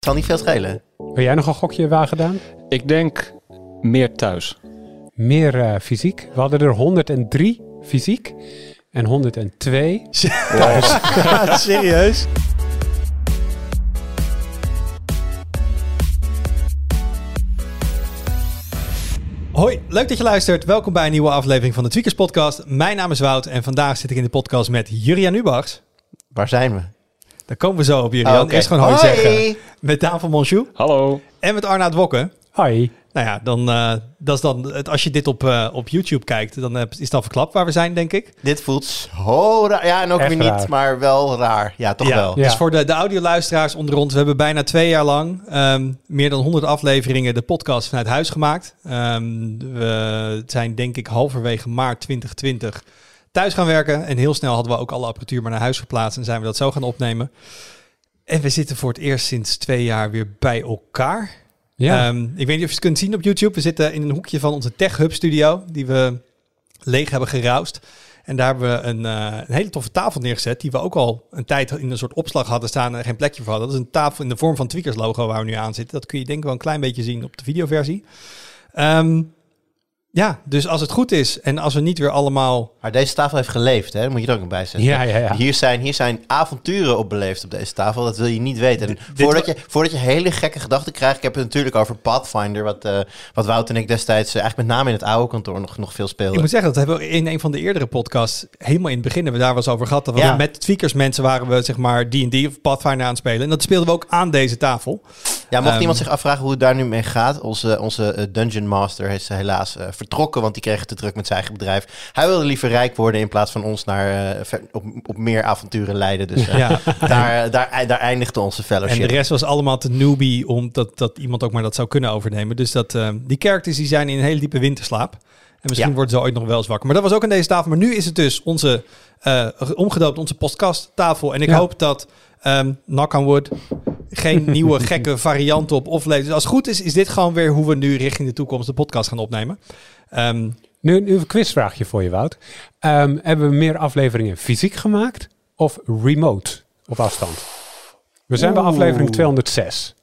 Het zal niet veel schelen. Wil jij nog een gokje waar gedaan? Ik denk meer thuis. Meer eh, fysiek. We hadden er 103 fysiek en 102 thuis. Serieus? Hoi, leuk dat je luistert. Welkom bij een nieuwe aflevering van de Tweakers Podcast. Mijn naam is Wout en vandaag zit ik in de podcast met Jurian Ubachs. Waar zijn we? Daar komen we zo op, Jurian. Oh, oké. Eerst gewoon hoi, Hoi. zeggen. Met Daan van Monchou Hallo. en met Arnaud Wokken. Hoi. Nou ja, dan, eh, dat is dan het, als je dit op, eh, op YouTube kijkt, dan eh, is het al verklapt waar we zijn, denk ik. Dit voelt zo raar. Ja, en ook Echt weer niet, raar. maar wel raar. Ja, toch ja, wel. Ja. Dus voor de, de audioluisteraars onder ons, we hebben bijna twee jaar lang ehm, meer dan 100 afleveringen de podcast vanuit huis gemaakt. Ehm, we zijn denk ik halverwege maart 2020 thuis gaan werken. En heel snel hadden we ook alle apparatuur maar naar huis verplaatst en zijn we dat zo gaan opnemen. En we zitten voor het eerst sinds twee jaar weer bij elkaar. Ja. Ehm, ik weet niet of je het kunt zien op YouTube. We zitten in een hoekje van onze Tech Hub studio, die we leeg hebben geroust. En daar hebben we een, eh, een hele toffe tafel neergezet, die we ook al een tijd in een soort opslag hadden staan en geen plekje voor hadden. Dat is een tafel in de vorm van Tweakers logo waar we nu aan zitten. Dat kun je denk ik wel een klein beetje zien op de videoversie. Ehm, ja, dus als het goed is en als we niet weer allemaal... Maar deze tafel heeft geleefd, hè? Dat moet je er ook nog bij zetten. ja, ja, ja. Hier, zijn, hier zijn avonturen op beleefd op deze tafel. Dat wil je niet weten. En voordat, je, voordat je hele gekke gedachten krijgt... Ik heb het natuurlijk over Pathfinder... wat, eh, wat Wout en ik destijds... eh, eigenlijk met name in het oude kantoor nog, nog veel Ik speelden. moet zeggen, dat hebben we in een van de eerdere podcasts helemaal in het begin hebben we daar wel eens over gehad. Dat we Ja. met Tweakers mensen waren we zeg maar D&D of Pathfinder aan het spelen. En dat speelden we ook aan deze tafel. Ja, mocht Ehm, iemand zich afvragen hoe het daar nu mee gaat... onze, onze eh, Dungeon Master is helaas eh, vertrokken... want die kreeg het te druk met zijn eigen bedrijf. Hij wilde liever rijk worden... in plaats van ons naar, eh, op, op meer avonturen leiden. Dus eh, Ja. daar, daar, daar eindigde onze En fellowship. de rest was allemaal te newbie omdat dat iemand ook maar dat zou kunnen overnemen. Dus dat, eh, die characters die zijn in een hele diepe winterslaap. En misschien Ja. worden ze ooit nog wel eens wakker. Maar dat was ook aan deze tafel. Maar nu is het dus onze, eh, omgedoopt onze podcasttafel. En ik Ja. hoop dat, ehm knock on wood, geen nieuwe gekke varianten op of Dus als het goed is, is dit gewoon weer hoe we nu richting de toekomst de podcast gaan opnemen. Ehm, Nu, nu een quizvraagje voor je, Wout. Ehm, hebben we meer afleveringen fysiek gemaakt of remote op afstand? We zijn bij aflevering 206.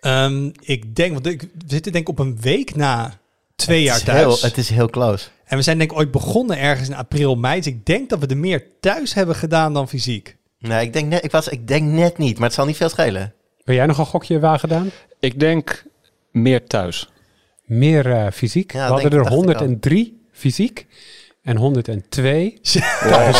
ehm, ik denk, want ik, we zitten denk ik op een week na twee jaar het is thuis. Heel, het is heel close. En we zijn denk ik ooit begonnen ergens in april, mei. Dus ik denk dat we er meer thuis hebben gedaan dan fysiek. Nee, ik denk, net, ik, was, ik denk net niet, maar het zal niet veel schelen. Wil jij nog een gokje waar gedaan? Ik denk meer thuis. Meer eh, fysiek. Ja, we hadden denk- er dacht ik al. 103 fysiek en 102 Ja,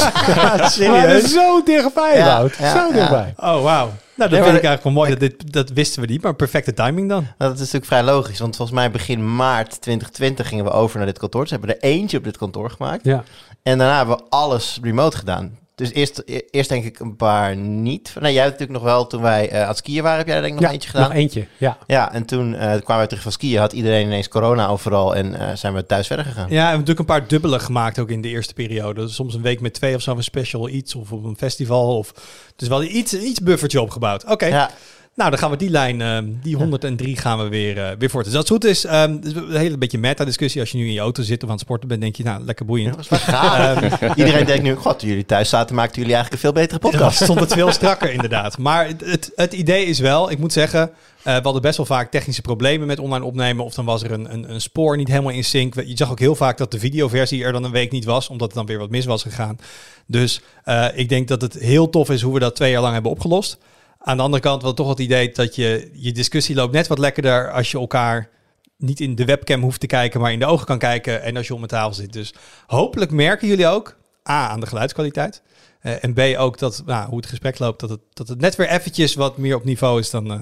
Maar dat is zo dichtbij, Ja, Wout. ja, zo ja. dichtbij. Oh, wauw. Nou, dat Nee, vind ik eigenlijk wel mooi. Dat, dit, dat wisten we niet, maar perfecte timing dan. Nou, dat is natuurlijk vrij logisch, want volgens mij begin maart 2020 gingen we over naar dit kantoor. Dus we hebben er eentje op dit kantoor gemaakt. Ja. En daarna hebben we alles remote gedaan. Dus eerst, e- eerst denk ik een paar niet. Nee, jij hebt natuurlijk nog wel, toen wij eh, aan het skiën waren, heb jij denk ik nog ja, eentje gedaan. nog eentje. Ja. Ja, en toen eh, kwamen wij terug van skiën, had iedereen ineens corona overal en eh, zijn we thuis verder gegaan. Ja, en we hebben natuurlijk een paar dubbele gemaakt ook in de eerste periode. Dus soms een week met twee of zo, een special iets of op een festival. Of, dus wel iets, iets buffertje opgebouwd. Oké, Ja, nou dan gaan we die lijn, ehm, die 103 gaan we weer, eh, weer voort. Dus als het goed is, ehm, dus een hele beetje meta-discussie. Als je nu in je auto zit of aan het sporten bent, denk je, nou, lekker boeiend. gaaf. Iedereen denkt nu, god, toen jullie thuis zaten, maakten jullie eigenlijk een veel betere podcast. stond het veel strakker, inderdaad. Maar het, het, het idee is wel, ik moet zeggen, eh, we hadden best wel vaak technische problemen met online opnemen. Of dan was er een, een, een spoor niet helemaal in sync. Je zag ook heel vaak dat de videoversie er dan een week niet was, omdat er dan weer wat mis was gegaan. Dus eh, ik denk dat het heel tof is hoe we dat twee jaar lang hebben opgelost. Aan de andere kant wel toch het idee dat je, je discussie loopt net wat lekkerder als je elkaar niet in de webcam hoeft te kijken, maar in de ogen kan kijken en als je om een tafel zit. Dus hopelijk merken jullie ook, A, aan de geluidskwaliteit. Eh, en B, ook dat nou, hoe het gesprek loopt, dat het, dat het net weer eventjes wat meer op niveau is dan... eh,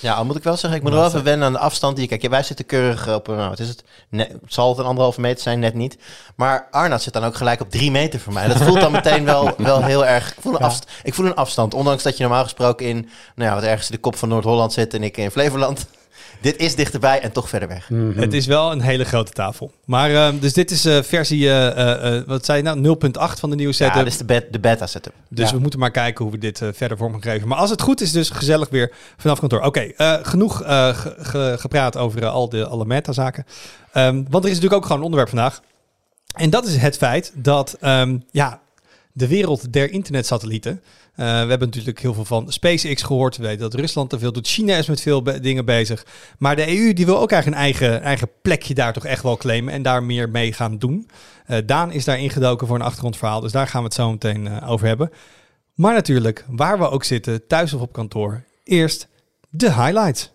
Ja, al moet ik wel zeggen, ik moet wel even wennen aan de afstand die... Kijk, ja, wij zitten keurig op, nou, wat is het? Het zal het een anderhalve meter zijn, net niet. Maar Arnoud zit dan ook gelijk op drie meter voor mij. Dat voelt dan meteen wel, wel heel erg... Ik voel, een Ja. afst- ik voel een afstand, ondanks dat je normaal gesproken in... Nou ja, wat ergens in de kop van Noord-Holland zit en ik in Flevoland. Dit is dichterbij en toch verder weg. Mhm. Het is wel een hele grote tafel. Maar eh, dus dit is eh, versie, eh, eh, wat zei je nou, 0.8 van de nieuwe Ja, setup. dit is de, bet- de beta setup. Dus Ja. we moeten maar kijken hoe we dit verder vorm gaan geven. Maar als het goed is, dus gezellig weer vanaf kantoor. Oké, eh, genoeg eh, ge- ge- gepraat over al de alle meta-zaken. Ehm, want er is natuurlijk ook gewoon een onderwerp vandaag. En dat is het feit dat, ehm, ja, de wereld der internetsatellieten. Uh, we hebben natuurlijk heel veel van SpaceX gehoord. We weten dat Rusland te veel doet. China is met veel dingen bezig. Maar de EU die wil ook eigenlijk een eigen, eigen plekje daar toch echt wel claimen en daar meer mee gaan doen. Uh, Daan is daar ingedoken voor een achtergrondverhaal, dus daar gaan we het zo meteen uh, over hebben. Maar natuurlijk, waar we ook zitten, thuis of op kantoor, eerst de highlights.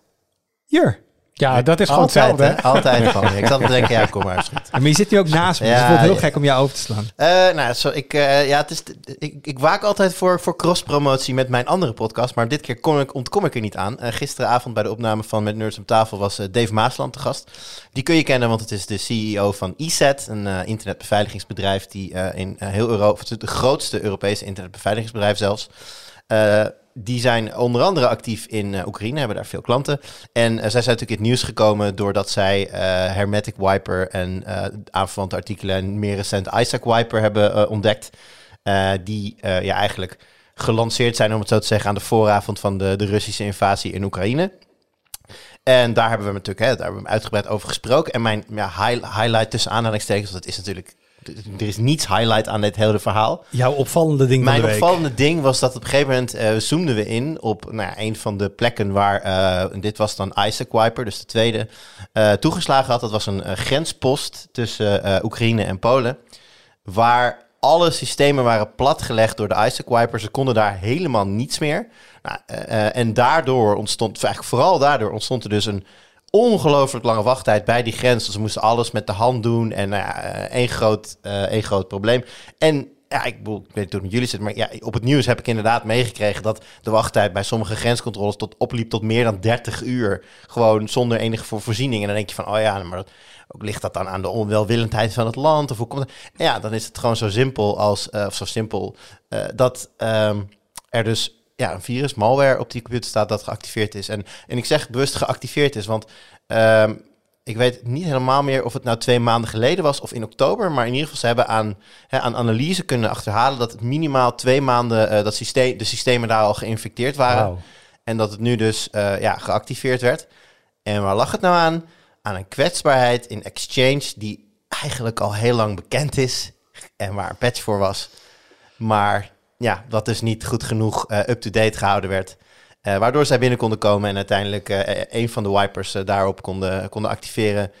Hier. Ja, dat is gewoon Altijd, hetzelfde. hè? Altijd gewoon. Ik zat te denken, ja, kom maar, schiet. Maar je zit nu ook naast me, dus Ja, het wordt heel ja. gek om jou over te slaan. Eh, nou, zo, ik, eh, ja, het is, ik, ik waak altijd voor, voor cross-promotie met mijn andere podcast, maar dit keer kom ik, ontkom ik er niet aan. Eh, gisteravond bij de opname van Met Nerds om tafel was Dave Maasland te gast. Die kun je kennen, want het is de CEO van ESET, een eh, internetbeveiligingsbedrijf die eh, in heel Europa, het is het grootste Europese internetbeveiligingsbedrijf zelfs. Die zijn onder andere actief in eh, Oekraïne, hebben daar veel klanten. En eh, zij zijn natuurlijk in het nieuws gekomen doordat zij eh, Hermetic Wiper en aanverwante artikelen en meer recent Isaac Wiper hebben ontdekt. Die ja, eigenlijk gelanceerd zijn, om het zo te zeggen, aan de vooravond van de, de Russische invasie in Oekraïne. En daar hebben we natuurlijk daar hebben we uitgebreid over gesproken. En mijn ja, high- highlight tussen aanhalingstekens, want het is natuurlijk, er is niets highlight aan dit hele verhaal. Jouw opvallende ding Mijn opvallende ding was dat op een gegeven moment eh, zoomden we in op nou, ja, een van de plekken waar, eh, dit was dan Isaac Wiper, dus de tweede, eh, toegeslagen had. Dat was een grenspost tussen Oekraïne en Polen, waar alle systemen waren platgelegd door de Isaac Wiper. Ze konden daar helemaal niets meer. Nou, en daardoor ontstond, eigenlijk vooral daardoor ontstond er dus een ongelooflijk lange wachttijd bij die grens. Dus ze moesten alles met de hand doen en nou ja, eh, één, groot, eh, één groot probleem. En ja, ik, bedoel, ik weet niet hoe het met jullie zit, maar ja, op het nieuws heb ik inderdaad meegekregen dat de wachttijd bij sommige grenscontroles tot opliep tot meer dan 30 uur. Gewoon zonder enige voor voorziening. En dan denk je van, oh ja, maar dat, ook ligt dat dan aan de onwelwillendheid van het land? Of hoe komt het? Ja, dan is het gewoon zo simpel als, eh, of zo simpel, dat ehm, er dus ja, een virus, malware op die computer staat dat geactiveerd is. En, en ik zeg bewust geactiveerd is, want ehm, ik weet niet helemaal meer of het nou twee maanden geleden was of in oktober. Maar in ieder geval, ze hebben aan, hè, aan analyse kunnen achterhalen dat het minimaal twee maanden eh, dat systeem, de systemen daar al geïnfecteerd waren. En dat het nu dus eh, ja, geactiveerd werd. En waar lag het nou aan? Aan een kwetsbaarheid in Exchange die eigenlijk al heel lang bekend is. En waar een patch voor was. Maar ja, dat dus niet goed genoeg eh, up-to-date gehouden werd. Eh, waardoor zij binnen konden komen en uiteindelijk eh, een van de wipers daarop konden, konden activeren.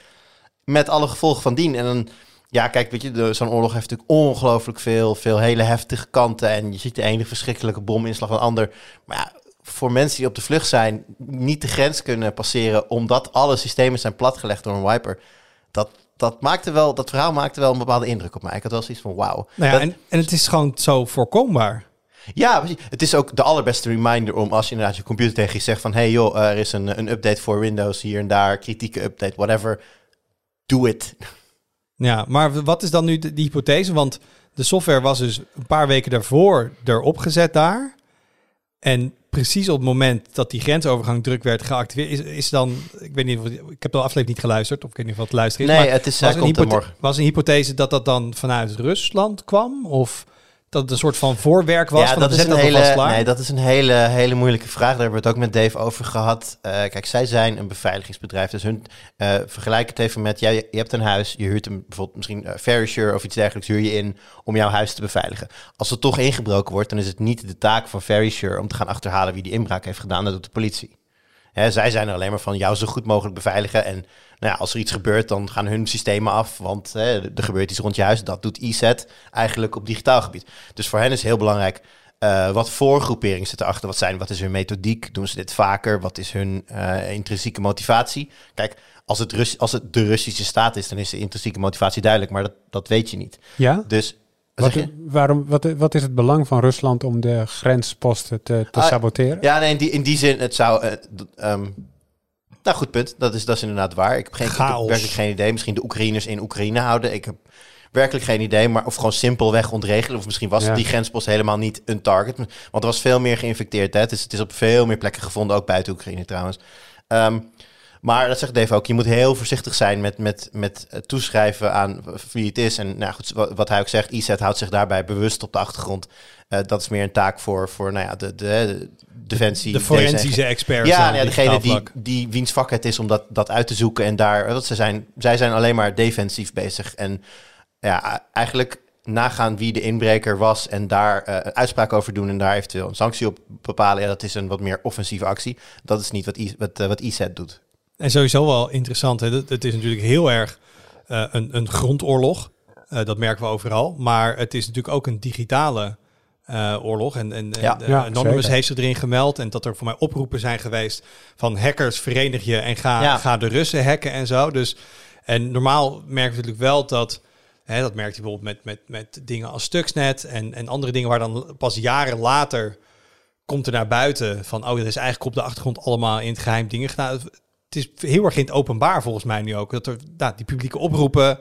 Met alle gevolgen van dien. En dan, ja, kijk, weet je, zo'n oorlog heeft natuurlijk ongelooflijk veel, veel hele heftige kanten. En je ziet de ene verschrikkelijke bominslag van de ander. Maar ja, voor mensen die op de vlucht zijn, niet de grens kunnen passeren, omdat alle systemen zijn platgelegd door een wiper. Dat, dat, maakte wel, dat verhaal maakte wel een bepaalde indruk op mij. Ik had wel zoiets van, wauw. Nou ja, en, en het is gewoon zo voorkombaar. ja. Het is ook de allerbeste reminder om als je inderdaad je computer tegen je zegt van... hey joh, er is een, een update voor Windows hier en daar, kritieke update, whatever. Do it. Ja, maar wat is dan nu de, die hypothese? Want de software was dus een paar weken daarvoor erop gezet daar. En precies op het moment dat die grensovergang druk werd geactiveerd, is, is dan, ik weet niet, of, ik heb de aflevering niet geluisterd, of ik weet niet of het luisteren is. Nee, maar het is, was, een hypothe- was een hypothese dat dat dan vanuit Rusland kwam? Of dat het een soort van voorwerk was? Ja, van dat is, een hele, nee, dat is een hele, hele moeilijke vraag. Daar hebben we het ook met Dave over gehad. Eh, kijk, zij zijn een beveiligingsbedrijf. Dus hun, eh, vergelijk het even met, jij, je hebt een huis, je huurt een, bijvoorbeeld misschien uh, Verisure of iets dergelijks, huur je in om jouw huis te beveiligen. Als er toch ingebroken wordt, dan is het niet de taak van Verisure om te gaan achterhalen wie die inbraak heeft gedaan. Dat doet de politie. Hè, zij zijn er alleen maar van jou zo goed mogelijk beveiligen. En nou ja, als er iets gebeurt, dan gaan hun systemen af. Want hè, er gebeurt iets rond je huis. Dat doet ESET eigenlijk op digitaal gebied. Dus voor hen is heel belangrijk. eh, wat voor groepering zit erachter? Wat, zijn, wat is hun methodiek? Doen ze dit vaker? Wat is hun eh, intrinsieke motivatie? Kijk, als het, Rus als het de Russische staat is, dan is de intrinsieke motivatie duidelijk. Maar dat, dat weet je niet. Ja? Dus wat waarom, wat, wat is het belang van Rusland om de grensposten te, te Ah, saboteren? Ja, nee, in die, in die zin, het zou... ehm, nou, goed punt. Dat is, dat is inderdaad waar. Ik heb, geen, ik heb werkelijk geen idee. Misschien de Oekraïners in Oekraïne houden. Ik heb werkelijk geen idee. Maar of gewoon simpelweg ontregelen. Of misschien was Ja. die grenspost helemaal niet een target. Want er was veel meer geïnfecteerd. Hè? Het, is, het is op veel meer plekken gevonden. Ook buiten Oekraïne trouwens. Ehm, maar dat zegt Dave ook. Je moet heel voorzichtig zijn met, met, met het toeschrijven aan wie het is. En nou goed, wat, hij ook zegt, IZ houdt zich daarbij bewust op de achtergrond. Eh, dat is meer een taak voor, voor nou ja, de, de, de defensie. de forensische experts. ja, nou ja, degene die, die wiens vak het is om dat, dat uit te zoeken. En daar, want ze zijn, zij zijn alleen maar defensief bezig. En ja, eigenlijk nagaan wie de inbreker was en daar eh, een uitspraak over doen en daar eventueel een sanctie op bepalen, ja, dat is een wat meer offensieve actie. Dat is niet wat, I, wat, eh, wat ISET doet. En sowieso wel interessant. Hè? Het, het is natuurlijk heel erg eh, een, een grondoorlog. Eh, dat merken we overal. Maar het is natuurlijk ook een digitale eh, oorlog. En, en, Ja. en, Ja, Anonymous zeker. heeft zich erin gemeld. En dat er voor mij oproepen zijn geweest van hackers, verenig je en ga, Ja. ga de Russen hacken en zo. Dus, en normaal merken we natuurlijk wel dat... Hè, dat merkt je bijvoorbeeld met, met, met dingen als Stuxnet en, en andere dingen waar dan pas jaren later komt er naar buiten van, oh, er is eigenlijk op de achtergrond allemaal in het geheim dingen gedaan. Het is heel erg in het openbaar volgens mij nu ook. Dat er nou, die publieke oproepen,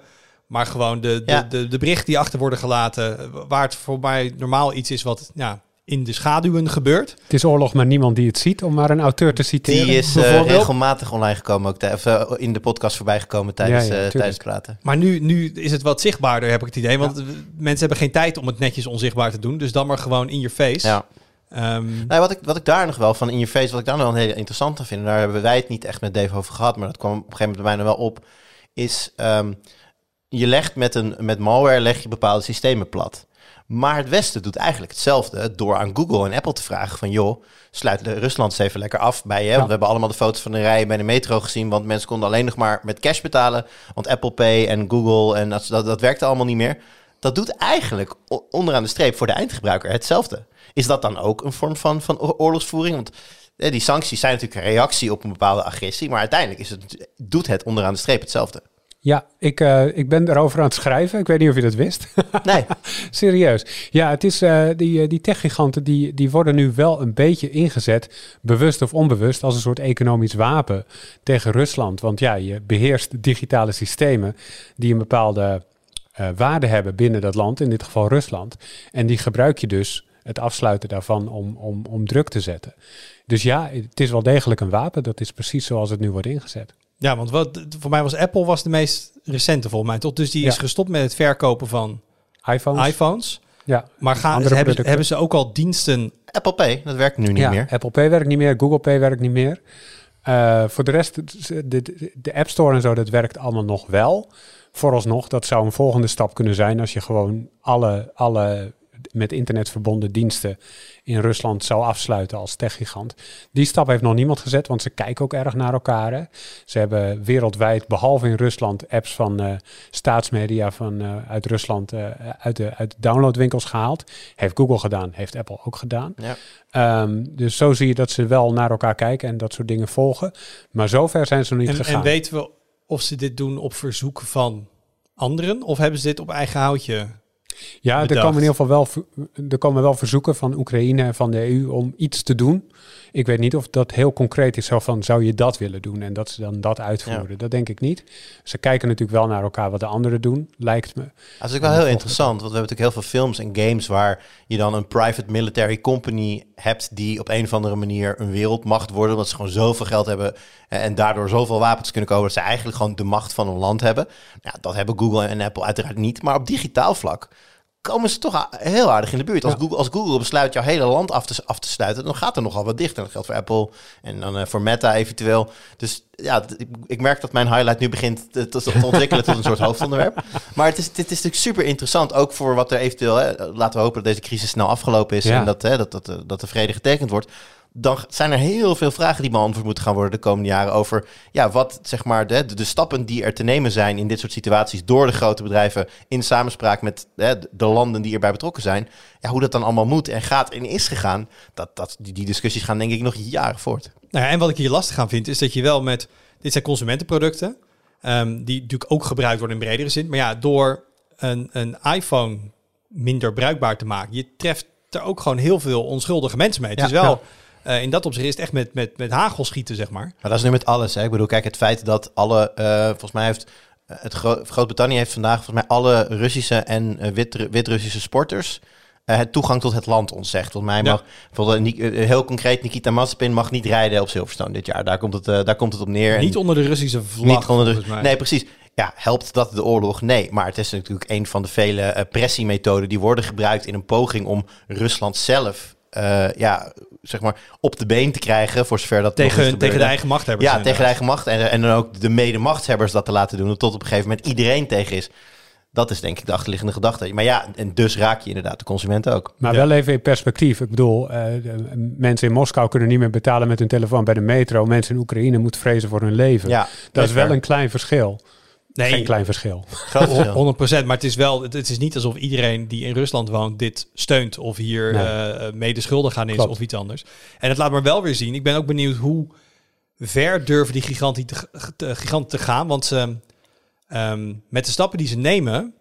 maar gewoon de, de, Ja. de, de berichten die achter worden gelaten, waar het voor mij normaal iets is wat ja, in de schaduwen gebeurt. Het is oorlog, maar niemand die het ziet, om maar een auteur te citeren. Die is eh, regelmatig online gekomen, ook tij- of, eh, in de podcast voorbij gekomen tijdens, Ja, eh, tijdens het praten. Maar nu, nu is het wat zichtbaarder, heb ik het idee. Want mensen hebben geen tijd om het netjes onzichtbaar te doen. Dus dan maar gewoon in je face. Ja. Ehm, Nou, wat, ik, wat ik daar nog wel van in je face, wat ik daar nog wel heel interessant aan vind, daar hebben wij het niet echt met Dave over gehad, maar dat kwam op een gegeven moment bij mij nog wel op, is ehm, je legt met, een, met malware leg je bepaalde systemen plat. Maar het Westen doet eigenlijk hetzelfde door aan Google en Apple te vragen van joh, sluit de Rusland eens even lekker af bij je. Want we hebben allemaal de foto's van de rijen bij de metro gezien, want mensen konden alleen nog maar met cash betalen. Want Apple Pay en Google en dat, dat, dat werkte allemaal niet meer. Dat doet eigenlijk onderaan de streep voor de eindgebruiker hetzelfde. Is dat dan ook een vorm van, van oor- oorlogsvoering? Want eh, die sancties zijn natuurlijk een reactie op een bepaalde agressie, maar uiteindelijk is het, doet het onderaan de streep hetzelfde. Ja, ik, eh, ik ben erover aan het schrijven. Ik weet niet of je dat wist. Nee, Serieus. Ja, het is, eh, die, die techgiganten die, die worden nu wel een beetje ingezet, bewust of onbewust, als een soort economisch wapen tegen Rusland. Want ja, je beheerst digitale systemen die een bepaalde eh, waarde hebben binnen dat land, in dit geval Rusland. En die gebruik je dus, het afsluiten daarvan, om, om, om druk te zetten. Dus ja, het is wel degelijk een wapen. Dat is precies zoals het nu wordt ingezet. ja, want wat, voor mij was Apple was de meest recente volgens mij. Tot dus die is Ja. gestopt met het verkopen van iPhones. iPhones. ja. Maar gaan, hebben, producten. hebben ze ook al diensten? Apple Pay, dat werkt nu niet ja, meer. Apple Pay werkt niet meer, Google Pay werkt niet meer. Eh, voor de rest, de, de, de App Store en zo, dat werkt allemaal nog wel. Vooralsnog, dat zou een volgende stap kunnen zijn als je gewoon alle, alle met internet verbonden diensten in Rusland zou afsluiten als techgigant. Die stap heeft nog niemand gezet, want ze kijken ook erg naar elkaar. Hè. Ze hebben wereldwijd, behalve in Rusland, apps van eh, staatsmedia van, eh, uit Rusland eh, uit, de, uit de downloadwinkels gehaald. Heeft Google gedaan, heeft Apple ook gedaan. Ja. Ehm, dus zo zie je dat ze wel naar elkaar kijken en dat soort dingen volgen. Maar zover zijn ze nog niet En, gegaan. en weten we of ze dit doen op verzoek van anderen? Of hebben ze dit op eigen houtje? ja, er komen in ieder geval wel, er komen wel verzoeken van Oekraïne en van de EU om iets te doen. Ik weet niet of dat heel concreet is, zo van zou je dat willen doen en dat ze dan dat uitvoeren. Dat denk ik niet. Ze kijken natuurlijk wel naar elkaar wat de anderen doen, lijkt me. Dat is natuurlijk wel heel interessant, want we hebben natuurlijk heel veel films en games waar je dan een private military company hebt die op een of andere manier een wereldmacht worden, omdat ze gewoon zoveel geld hebben en daardoor zoveel wapens kunnen kopen dat ze eigenlijk gewoon de macht van een land hebben. Ja, dat hebben Google en Apple uiteraard niet, maar op digitaal vlak komen ze toch heel aardig in de buurt. Als, Ja. Google, als Google besluit jouw hele land af te, af te sluiten, dan gaat er nogal wat dicht. En dat geldt voor Apple en dan eh, voor Meta eventueel. Dus ja, ik, ik merk dat mijn highlight nu begint te, te, te ontwikkelen tot een soort hoofdonderwerp. Maar het is, dit is natuurlijk super interessant, ook voor wat er eventueel... Hè, laten we hopen dat deze crisis snel afgelopen is Ja. en dat, hè, dat, dat, dat de vrede getekend wordt. Dan zijn er heel veel vragen die beantwoord moeten gaan worden de komende jaren over ja, wat zeg maar de, de, stappen die er te nemen zijn in dit soort situaties door de grote bedrijven in samenspraak met hè, de landen die erbij betrokken zijn. Ja, hoe dat dan allemaal moet en gaat en is gegaan, dat, dat, die, die discussies gaan denk ik nog jaren voort. Nou ja, en wat ik hier lastig aan vind, is dat je wel met... Dit zijn consumentenproducten, ehm, die natuurlijk ook gebruikt worden in bredere zin. Maar ja, door een, een iPhone minder bruikbaar te maken, je treft er ook gewoon heel veel onschuldige mensen mee. Het Ja, is wel... eh, in dat opzicht is het echt met, met, met hagel schieten, zeg maar. Maar dat is nu met alles. Hè? Ik bedoel, kijk, het feit dat alle, eh, volgens mij heeft eh, het Gro- Groot-Brittannië heeft vandaag volgens mij alle Russische en wit- Wit-Russische sporters eh, het toegang tot het land ontzegd. Volgens mij Ja. mag, bijvoorbeeld, heel concreet, Nikita Mazepin mag niet rijden op Silverstone dit jaar. Daar komt het, eh, daar komt het op neer. En Niet onder de Russische vlag, niet onder de- mij. Nee, precies. Ja, helpt dat de oorlog? Nee, maar het is natuurlijk een van de vele eh, pressiemethoden die worden gebruikt in een poging om Rusland zelf, eh, ja, zeg maar, op de been te krijgen, voor zover dat tegen, tegen de eigen machthebbers. Ja, tegen de eigen macht en, en dan ook de medemachtshebbers dat te laten doen, tot op een gegeven moment iedereen tegen is. Dat is denk ik de achterliggende gedachte. Maar ja, en dus raak je inderdaad de consument ook. Maar Ja. wel even in perspectief. Ik bedoel, eh, mensen in Moskou kunnen niet meer betalen met hun telefoon bij de metro. Mensen in Oekraïne moeten vrezen voor hun leven. Ja, dat is wel een klein verschil. Nee, Geen klein verschil. groot verschil. 100%. Maar het is wel, het, het is niet alsof iedereen die in Rusland woont dit steunt of hier Nee. eh, mede schuldig aan is Klopt. of iets anders. En het laat maar wel weer zien. Ik ben ook benieuwd hoe ver durven die giganten te, te- giganten te gaan. Want ze, ehm, met de stappen die ze nemen,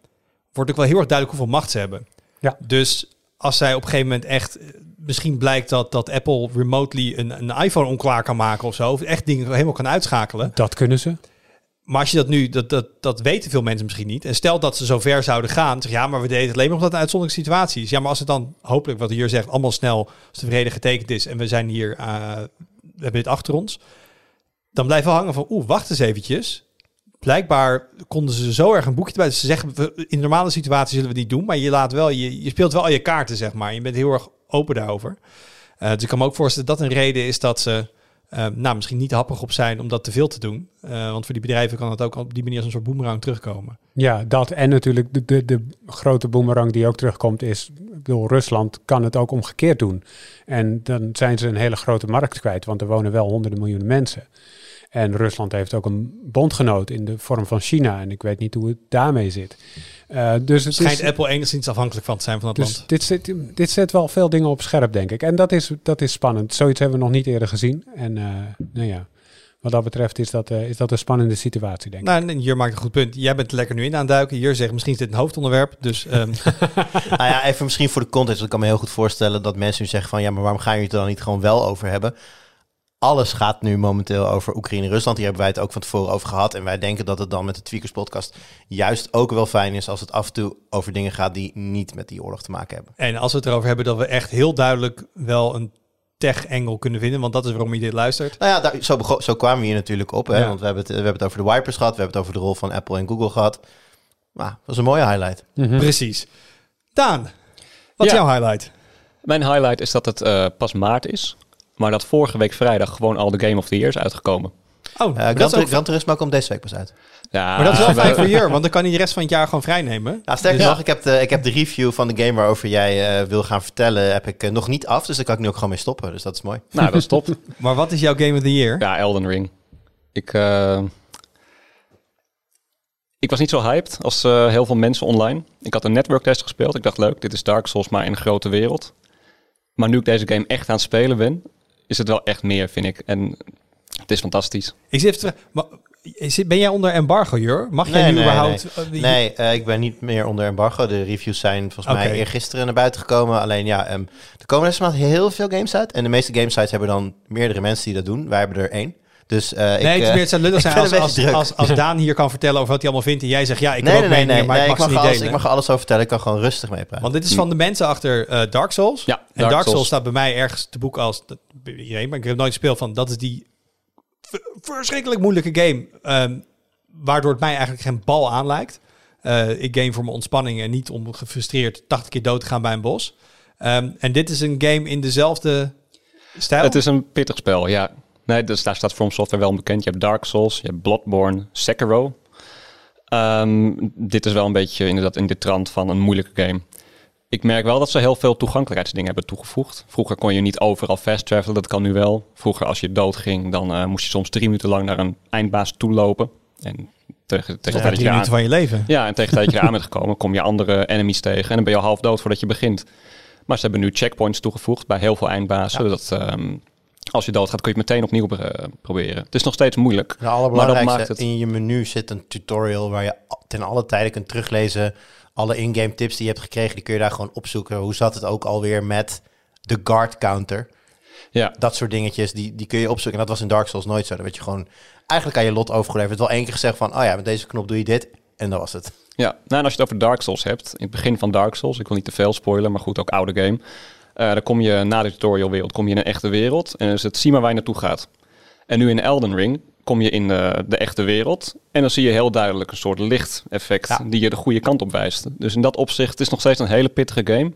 wordt ook wel heel erg duidelijk hoeveel macht ze hebben. Ja. Dus als zij op een gegeven moment echt, eh, misschien blijkt dat, dat Apple remotely een, een iPhone onklaar kan maken of zo, of echt dingen helemaal kan uitschakelen. Dat kunnen ze. Maar als je dat nu, dat, dat, dat weten veel mensen misschien niet. En stel dat ze zo ver zouden gaan. Zeg ja, maar we deden het alleen maar omdat het uitzonderlijke situaties. Ja, maar als het dan hopelijk, wat hier zegt, allemaal snel vrede getekend is. En we zijn hier, eh, we hebben dit achter ons. Dan blijven we hangen van, oeh, wacht eens eventjes. Blijkbaar konden ze zo erg een boekje bij. Ze zeggen, in normale situaties zullen we het niet doen. Maar je, laat wel, je, je speelt wel al je kaarten, zeg maar. Je bent heel erg open daarover. Eh, dus ik kan me ook voorstellen dat een reden is dat ze eh, nou, misschien niet happig op zijn om dat te veel te doen. Eh, want voor die bedrijven kan het ook op die manier als een soort boemerang terugkomen. Ja, dat en natuurlijk de, de, de grote boemerang die ook terugkomt is, bedoel, Rusland kan het ook omgekeerd doen. En dan zijn ze een hele grote markt kwijt, want er wonen wel honderden miljoenen mensen. En Rusland heeft ook een bondgenoot in de vorm van China. En ik weet niet hoe het daarmee zit. Eh, dus het Schijnt is, Apple enigszins afhankelijk van te zijn van het dus land. dit, zet, dit zet wel veel dingen op scherp, denk ik. En dat is, dat is spannend. Zoiets hebben we nog niet eerder gezien. En eh, nou ja, wat dat betreft is dat, eh, is dat een spannende situatie, denk ik. Nou, en hier maakt een goed punt. Jij bent er lekker nu in aan het duiken. Hier zegt misschien is dit een hoofdonderwerp. Dus ehm, nou ja, even misschien voor de context. want Ik kan me heel goed voorstellen dat mensen nu zeggen van... ja, maar waarom gaan jullie het er dan niet gewoon wel over hebben? Alles gaat nu momenteel over Oekraïne en Rusland. Hier hebben wij het ook van tevoren over gehad. En wij denken dat het dan met de Tweakers podcast... juist ook wel fijn is als het af en toe over dingen gaat... die niet met die oorlog te maken hebben. en als we het erover hebben dat we echt heel duidelijk wel een tech-engel kunnen vinden. Want dat is waarom je dit luistert. Nou ja, daar, zo, zo kwamen we hier natuurlijk op. Hè? Ja. Want we hebben, het, we hebben het over de wipers gehad. We hebben het over de rol van Apple en Google gehad. Nou, dat was een mooie highlight. Mhm. Precies. Daan, wat is jouw highlight? Mijn highlight is dat het eh, pas maart is. Maar dat vorige week vrijdag gewoon al de Game of the Year is uitgekomen. Oh, Uh, Gran, dat is ook, Gran Turismo komt deze week pas uit. Ja, maar dat is wel we- fijn voor je, want dan kan hij de rest van het jaar gewoon vrij nemen. Nou, sterker Dus- nog, ik heb, de, ik heb de review van de game waarover jij eh, wil gaan vertellen... heb ik eh, nog niet af, dus daar kan ik nu ook gewoon mee stoppen. Dus dat is mooi. Nou, dat is top. Maar wat is jouw Game of the Year? Ja, Elden Ring. Ik, ik was niet zo hyped als eh, heel veel mensen online. Ik had een network test gespeeld. Ik dacht, leuk, dit is Dark Souls, maar in een grote wereld. Maar nu ik deze game echt aan het spelen ben, is het wel echt meer, vind ik. En het is fantastisch. Ik zit even terug. Maar, is- ben jij onder embargo, Jur? Mag jij Nee, nu nee, überhaupt... eh, die- Nee, eh, ik ben niet meer onder embargo. De reviews zijn volgens Oké. mij eergisteren naar buiten gekomen. Alleen ja, ehm, er komen deze maand heel veel games uit. En de meeste gamesites hebben dan meerdere mensen die dat doen. Wij hebben er één. Dus eh, ik... Nee, het, is meer, het zou lullig ik zijn als, als, als, Daan hier kan vertellen over wat hij allemaal vindt en jij zegt ja, ik heb nee, ook nee, nee, meningen, maar nee, ik ik mag alles, delen. ik mag alles over vertellen. Ik kan gewoon rustig meepraten. Want dit is van de mensen achter eh, Dark Souls. Ja, en Dark, Dark Souls. Souls. staat bij mij ergens te boek als iedereen, maar ik heb nooit gespeeld van. Dat is die verschrikkelijk moeilijke game, ehm, waardoor het mij eigenlijk geen bal aanlijkt. Eh ik game voor mijn ontspanning en niet om gefrustreerd 80 keer dood te gaan bij een bos. Ehm, en dit is een game in dezelfde stijl. Het is een pittig spel, ja. Nee, dus daar staat From Software wel bekend. Je hebt Dark Souls, je hebt Bloodborne, Sekiro. Ehm, dit is wel een beetje inderdaad in de trant van een moeilijke game. Ik merk wel dat ze heel veel toegankelijkheidsdingen hebben toegevoegd. Vroeger kon je niet overal fast travelen, dat kan nu wel. Vroeger als je dood ging, dan eh, moest je soms drie minuten lang naar een eindbaas toe lopen. En tegen, tegen tijd dat je aan- van je leven. ja, en tegen tijd dat je eraan bent gekomen, kom je andere enemies tegen. En dan ben je al half dood voordat je begint. Maar ze hebben nu checkpoints toegevoegd bij heel veel eindbazen. Dat ehm, als je doodgaat, kun je het meteen opnieuw proberen. Het is nog steeds moeilijk. De allerbelangrijkste, Maar dat maakt het- in je menu zit een tutorial waar je ten alle tijde kunt teruglezen. Alle in-game tips die je hebt gekregen, die kun je daar gewoon opzoeken. Hoe zat het ook alweer met de guard counter? Ja, Dat soort dingetjes, die, die kun je opzoeken. En dat was in Dark Souls nooit zo. Dan werd je gewoon eigenlijk aan je lot overgeleverd. Wel één keer gezegd van, oh ja, met deze knop doe je dit. En dat was het. ja. Nou, en als je het over Dark Souls hebt, in het begin van Dark Souls, ik wil niet te veel spoilen, maar goed, ook oude game. Eh, dan kom je na de tutorialwereld, kom je in een echte wereld. En dan is het zie maar waar je naartoe gaat. En nu in Elden Ring kom je in de, de echte wereld. En dan zie je heel duidelijk een soort lichteffect Ja. die je de goede kant op wijst. Dus in dat opzicht het is nog steeds een hele pittige game.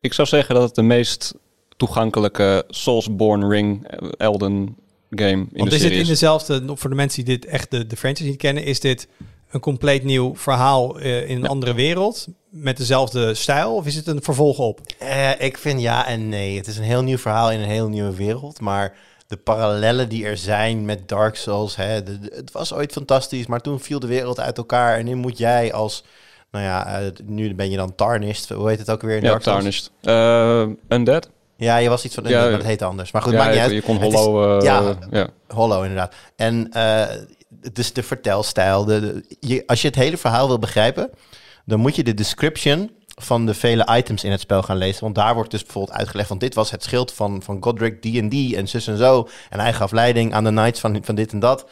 Ik zou zeggen dat het de meest toegankelijke Soulsborne Ring eh, Elden game in Want de is het in dezelfde, voor de mensen die dit echt de, de franchise niet kennen, is dit een compleet nieuw verhaal eh, in een andere wereld met dezelfde stijl? Of is het een vervolg op? Eh, ik vind ja en nee. Het is een heel nieuw verhaal in een heel nieuwe wereld. Maar de parallellen die er zijn met Dark Souls. Hè, de- de- het was ooit fantastisch, maar toen viel de wereld uit elkaar. En nu moet jij als. Nou ja, eh, nu ben je dan Tarnished. Hoe heet het ook weer in Ja, Dark Souls? Tarnished. Eh, Undead? Ja, je was iets van. Ja, dat heet anders. Maar goed, ja, maakt niet je, uit. je kon is- Hollow... eh, ja. Hollow, inderdaad. En eh dus de vertelstijl. De, de- je, als je het hele verhaal wil begrijpen, dan moet je de description van de vele items in het spel gaan lezen. Want daar wordt dus bijvoorbeeld uitgelegd van dit was het schild van, van Godric D&D en zus en zo. En hij gaf leiding aan de knights van, van dit en dat.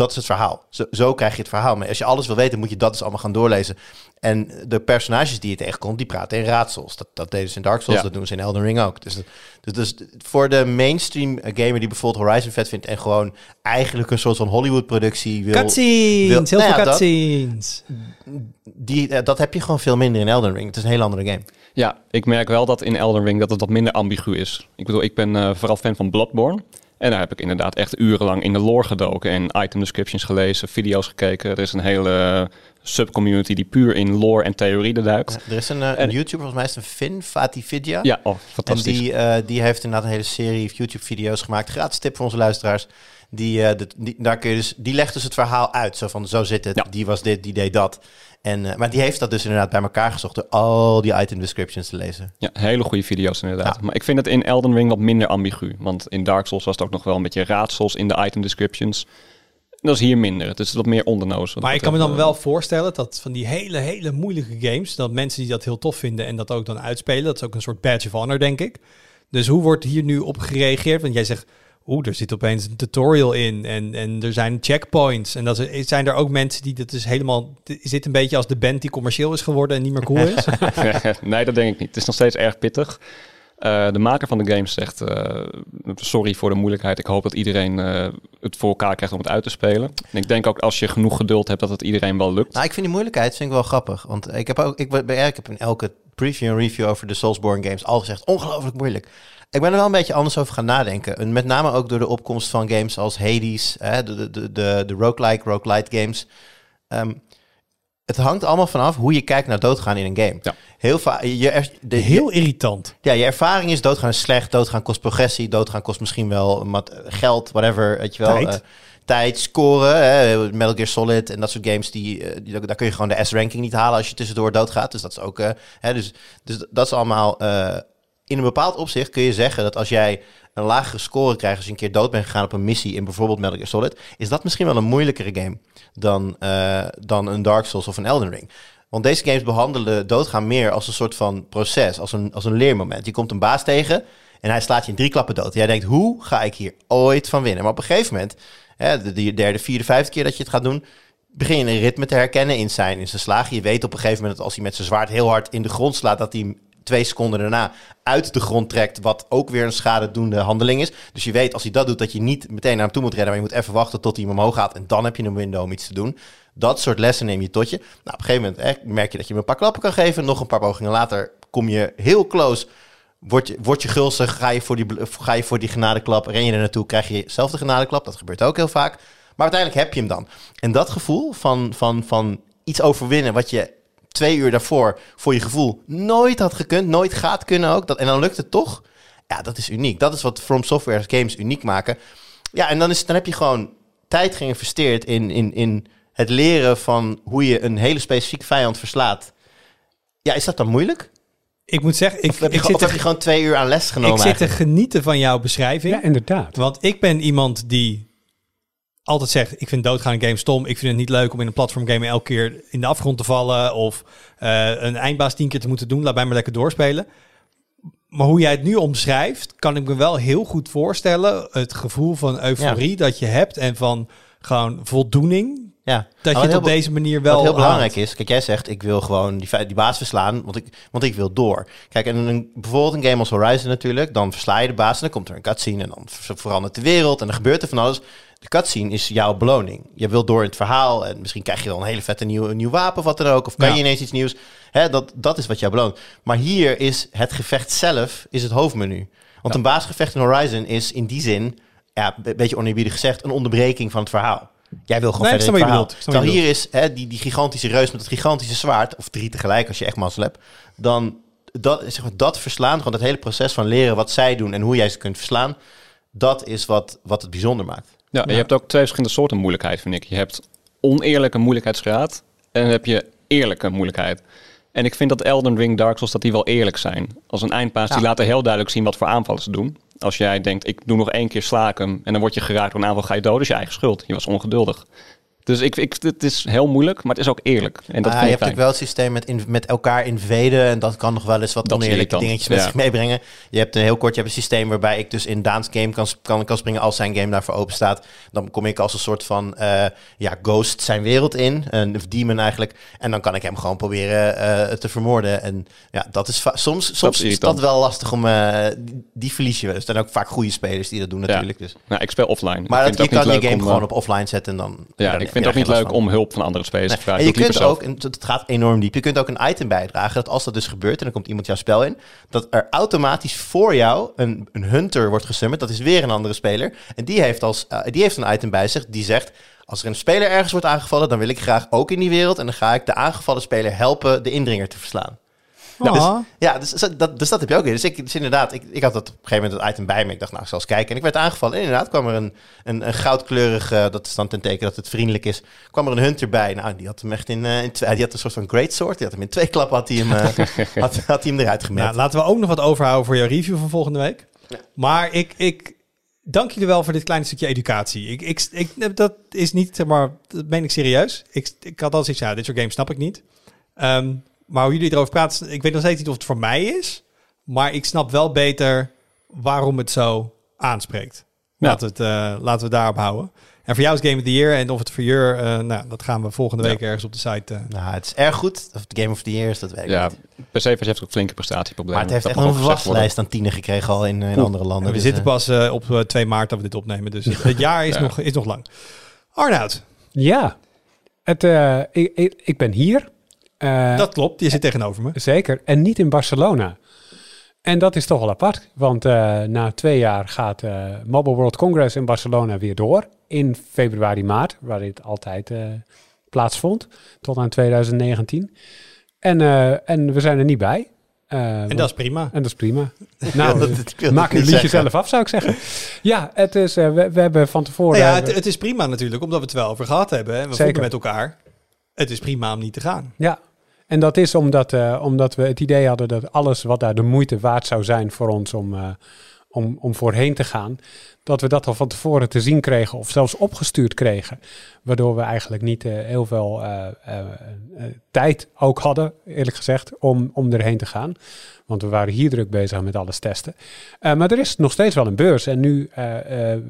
Dat is het verhaal. Zo, zo krijg je het verhaal. Maar als je alles wil weten, moet je dat dus allemaal gaan doorlezen. En de personages die je tegenkomt, die praten in raadsels. Dat, dat deden ze in Dark Souls, Ja. dat doen ze in Elden Ring ook. Dus, dus, dus voor de mainstream gamer die bijvoorbeeld Horizon vet vindt... en gewoon eigenlijk een soort van Hollywood-productie wil... Cutscenes, wil- heel nou ja, veel dat- cutscenes. Die, eh, dat heb je gewoon veel minder in Elden Ring. Het is een heel andere game. Ja, ik merk wel dat in Elden Ring dat het wat minder ambigu is. Ik bedoel, ik ben eh, vooral fan van Bloodborne. En daar heb ik inderdaad echt urenlang in de lore gedoken en item descriptions gelezen, video's gekeken. Er is een hele subcommunity die puur in lore en theorie duikt. Er is een, eh, een En- YouTuber, volgens mij is het een Finn, Fatih Vidya. Ja, oh, En fantastisch. die, eh, die heeft inderdaad een hele serie YouTube-video's gemaakt. Gratis tip voor onze luisteraars. Die, eh, de- die, daar kun je dus, die legt dus het verhaal uit. Zo van, zo zit het, Ja. die was dit, die deed dat. En, eh, maar die heeft dat dus inderdaad bij elkaar gezocht... door al die item descriptions te lezen. Ja, hele goede video's inderdaad. Ja. Maar ik vind het in Elden Ring wat minder ambigu. Want in Dark Souls was het ook nog wel een beetje raadsels in de item descriptions. Dat is hier minder. Het is wat meer ondernoos. Maar ik kan me dan wel voorstellen dat van die hele, hele moeilijke games, dat mensen die dat heel tof vinden en dat ook dan uitspelen, dat is ook een soort badge of honor, denk ik. Dus hoe wordt hier nu op gereageerd? Want jij zegt, oeh, er zit opeens een tutorial in en, en er zijn checkpoints. En dat is, zijn er ook mensen die dat dus helemaal, is dit een beetje als de band die commercieel is geworden en niet meer cool is? nee, dat denk ik niet. Het is nog steeds erg pittig. Eh, de maker van de game zegt, eh, sorry voor de moeilijkheid. Ik hoop dat iedereen eh, het voor elkaar krijgt om het uit te spelen. En ik denk ook als je genoeg geduld hebt, dat het iedereen wel lukt. Nou, ik vind die moeilijkheid vind ik wel grappig. Want ik heb ook, ik, ben, ja, ik heb in elke preview en review over de Soulsborne games al gezegd, ongelooflijk moeilijk. Ik ben er wel een beetje anders over gaan nadenken. En met name ook door de opkomst van games als Hades, hè, de, de, de, de, de roguelike, roguelite games. Ehm, het hangt allemaal vanaf hoe je kijkt naar doodgaan in een game. Ja. Heel vaak, je, er- de, Heel irritant. ja, je ervaring is doodgaan is slecht, doodgaan kost progressie, doodgaan kost misschien wel mat- geld, whatever, weet je wel. Tijd. Eh, tijd, scoren, hè, Metal Gear Solid en dat soort games, die, eh, die, daar kun je gewoon de S-ranking niet halen als je tussendoor doodgaat. Dus dat is ook, eh, hè, dus, dus dat is allemaal, eh, in een bepaald opzicht kun je zeggen dat als jij een lagere score krijgt als je een keer dood bent gegaan op een missie in bijvoorbeeld Metal Gear Solid, is dat misschien wel een moeilijkere game dan, eh, dan een Dark Souls of een Elden Ring. Want deze games behandelen doodgaan meer als een soort van proces, als een, als een leermoment. Je komt een baas tegen en hij slaat je in drie klappen dood. Jij denkt, hoe ga ik hier ooit van winnen? Maar op een gegeven moment, hè, de, de derde, vierde, vijfde keer dat je het gaat doen, begin je een ritme te herkennen in zijn, in zijn slagen. Je weet op een gegeven moment dat als hij met zijn zwaard heel hard in de grond slaat, dat hij twee seconden daarna uit de grond trekt, wat ook weer een schadedoende handeling is. Dus je weet als hij dat doet, dat je niet meteen naar hem toe moet rennen, maar je moet even wachten tot hij hem omhoog gaat en dan heb je een window om iets te doen. Dat soort lessen neem je tot je. Nou, op een gegeven moment merk je dat je hem een paar klappen kan geven. Nog een paar pogingen later kom je heel close. Word je, word je gulzig, ga je, voor die, ga je voor die genadeklap, ren je er naartoe, krijg je zelf de genadeklap. Dat gebeurt ook heel vaak. Maar uiteindelijk heb je hem dan. En dat gevoel van, van, van iets overwinnen wat je twee uur daarvoor voor je gevoel nooit had gekund, nooit gaat kunnen ook. Dat, en dan lukt het toch. Ja, dat is uniek. Dat is wat From Software games uniek maken. Ja, en dan, is, dan heb je gewoon tijd geïnvesteerd in, in, in het leren van hoe je een hele specifieke vijand verslaat. Ja, is dat dan moeilijk? Ik moet zeggen, ik, Of heb je, ik, zit, of heb je gewoon twee uur aan les genomen? ik zit te genieten van jouw beschrijving. Ja, inderdaad. Want ik ben iemand die altijd zegt, ik vind doodgaande games stom. Ik vind het niet leuk om in een platform game elke keer in de afgrond te vallen. Of eh, een eindbaas tien keer te moeten doen. Laat mij maar lekker doorspelen. Maar hoe jij het nu omschrijft, kan ik me wel heel goed voorstellen. Het gevoel van euforie dat je hebt en van gewoon voldoening. Ja. Dat je het op deze manier wel Wat heel belangrijk haalt. is, kijk, jij zegt ik wil gewoon die, die baas verslaan, want ik, want ik wil door. Kijk, en een, bijvoorbeeld een game als Horizon natuurlijk, dan versla je de baas en dan komt er een cutscene en dan ver- verandert de wereld en dan gebeurt er van alles. De cutscene is jouw beloning. Je wilt door in het verhaal en misschien krijg je wel een hele vette nieuw, een nieuw wapen of wat dan ook, of kan Ja. je ineens iets nieuws. Hè, dat, dat is wat jou beloont. Maar hier is het gevecht zelf is het hoofdmenu. Want een baasgevecht in Horizon is in die zin, ja, een beetje oneerbiedig gezegd, een onderbreking van het verhaal. Jij wil gewoon Nee, verder in het verhaal. Terwijl hier is hè, die, die gigantische reus met het gigantische zwaard, of drie tegelijk als je echt mazzel hebt, dan dat, zeg maar, dat verslaan, gewoon het hele proces van leren wat zij doen en hoe jij ze kunt verslaan, dat is wat, wat het bijzonder maakt. Ja, en je hebt ook twee verschillende soorten moeilijkheid, vind ik. Je hebt oneerlijke moeilijkheidsgraad en dan heb je eerlijke moeilijkheid. En ik vind dat Elden Ring, Dark Souls, dat die wel eerlijk zijn. Als een eindpaas, die laten heel duidelijk zien wat voor aanvallen ze doen. Als jij denkt, ik doe nog één keer slaak hem en dan word je geraakt door een aanval, ga je dood. Is je eigen schuld. Je was ongeduldig. Dus ik, ik, het is heel moeilijk, maar het is ook eerlijk. En dat Ah, vind je ik hebt natuurlijk wel het systeem met, in, met elkaar invaden. En dat kan nog wel eens wat Dat oneerlijke dingetjes met ja. zich meebrengen. Je hebt een heel kort je hebt een systeem waarbij ik dus in Daans game kan, kan, kan springen als zijn game daarvoor open staat. Dan kom ik als een soort van eh, ja, ghost zijn wereld in. Een demon eigenlijk. En dan kan ik hem gewoon proberen eh, te vermoorden. En ja, dat is soms, soms is, dat wel lastig om... eh, die, verlies je wel. Er zijn ook vaak goede spelers die dat doen natuurlijk. Dus. Nou, ik speel offline. Maar dat, vind je kan je game om, gewoon op offline zetten. En dan, Ja, ik heb vind het ook niet leuk van. om hulp van andere spelers Nee. te vragen. En je kunt ook, en dat gaat enorm diep, je kunt ook een item bijdragen dat als dat dus gebeurt en dan komt iemand jouw spel in, dat er automatisch voor jou een, een hunter wordt gesummerd. Dat is weer een andere speler. En die heeft, als, eh, die heeft een item bij zich die zegt, als er een speler ergens wordt aangevallen, dan wil ik graag ook in die wereld. En dan ga ik de aangevallen speler helpen de indringer te verslaan. Dus, ja, dus dat, dus dat heb je ook weer. Dus, ik, dus inderdaad, ik, ik had dat op een gegeven moment het item bij me. Ik dacht, nou, ik zal eens kijken. En ik werd aangevallen. En inderdaad kwam er een, een, een goudkleurig, eh, dat is dan ten teken dat het vriendelijk is, kwam er een hunter bij. Nou, die had hem echt in, eh, in twee, die had een soort van great sword. Die had hem in twee klappen, had hij hem, eh, had, had hij hem eruit gemet. Nou, laten we ook nog wat overhouden voor jouw review van volgende week. Ja. Maar ik, ik dank jullie wel voor dit kleine stukje educatie. Ik, ik, ik, dat is niet, maar, dat meen ik serieus. Ik, ik had al zoiets, ja, dit soort games snap ik niet. Ehm, maar hoe jullie erover praten, ik weet nog steeds niet of het voor mij is. Maar ik snap wel beter waarom het zo aanspreekt. Ja. Laten, we het, eh, laten we daarop houden. En voor jou is Game of the Year. En of het voor je, eh, nou, dat gaan we volgende week ergens op de site. eh, Nou, het is erg goed. Of het Game of the Year is, dat weet ik Ja, niet. per se heeft ook flinke prestatieproblemen. Maar het heeft Dat echt een waslijst aan tienen gekregen al in, in Oeh. andere landen. En we Dus, zitten eh, pas eh, op eh, 2 maart dat we dit opnemen. Dus het, het jaar is, Ja. nog, is nog lang. Arnoud, Ja, het, eh, ik, ik, ik ben hier. Eh, dat klopt. Je zit tegenover me. Zeker. En niet in Barcelona. En dat is toch wel apart. Want eh, na twee jaar gaat eh Mobile World Congress in Barcelona weer door. In februari, maart, waar dit altijd plaatsvond. Tot aan 2019. En, en we zijn er niet bij. En dat is prima. en dat is prima. Nou, dat- wil maak het liedje zeggen. zelf af, zou ik zeggen. Ja, het is, we, we hebben van tevoren... Nou ja, het, het is prima natuurlijk, omdat we het wel over gehad hebben. En we Zeker. met elkaar, het is prima om niet te gaan. Ja, en dat is omdat, eh, omdat we het idee hadden dat alles wat daar de moeite waard zou zijn voor ons om, eh, om, om voorheen te gaan, dat we dat al van tevoren te zien kregen of zelfs opgestuurd kregen. Waardoor we eigenlijk niet eh, heel veel tijd ook hadden, eerlijk gezegd, om, om erheen te gaan. Want we waren hier druk bezig met alles testen. Maar er is nog steeds wel een beurs. En nu,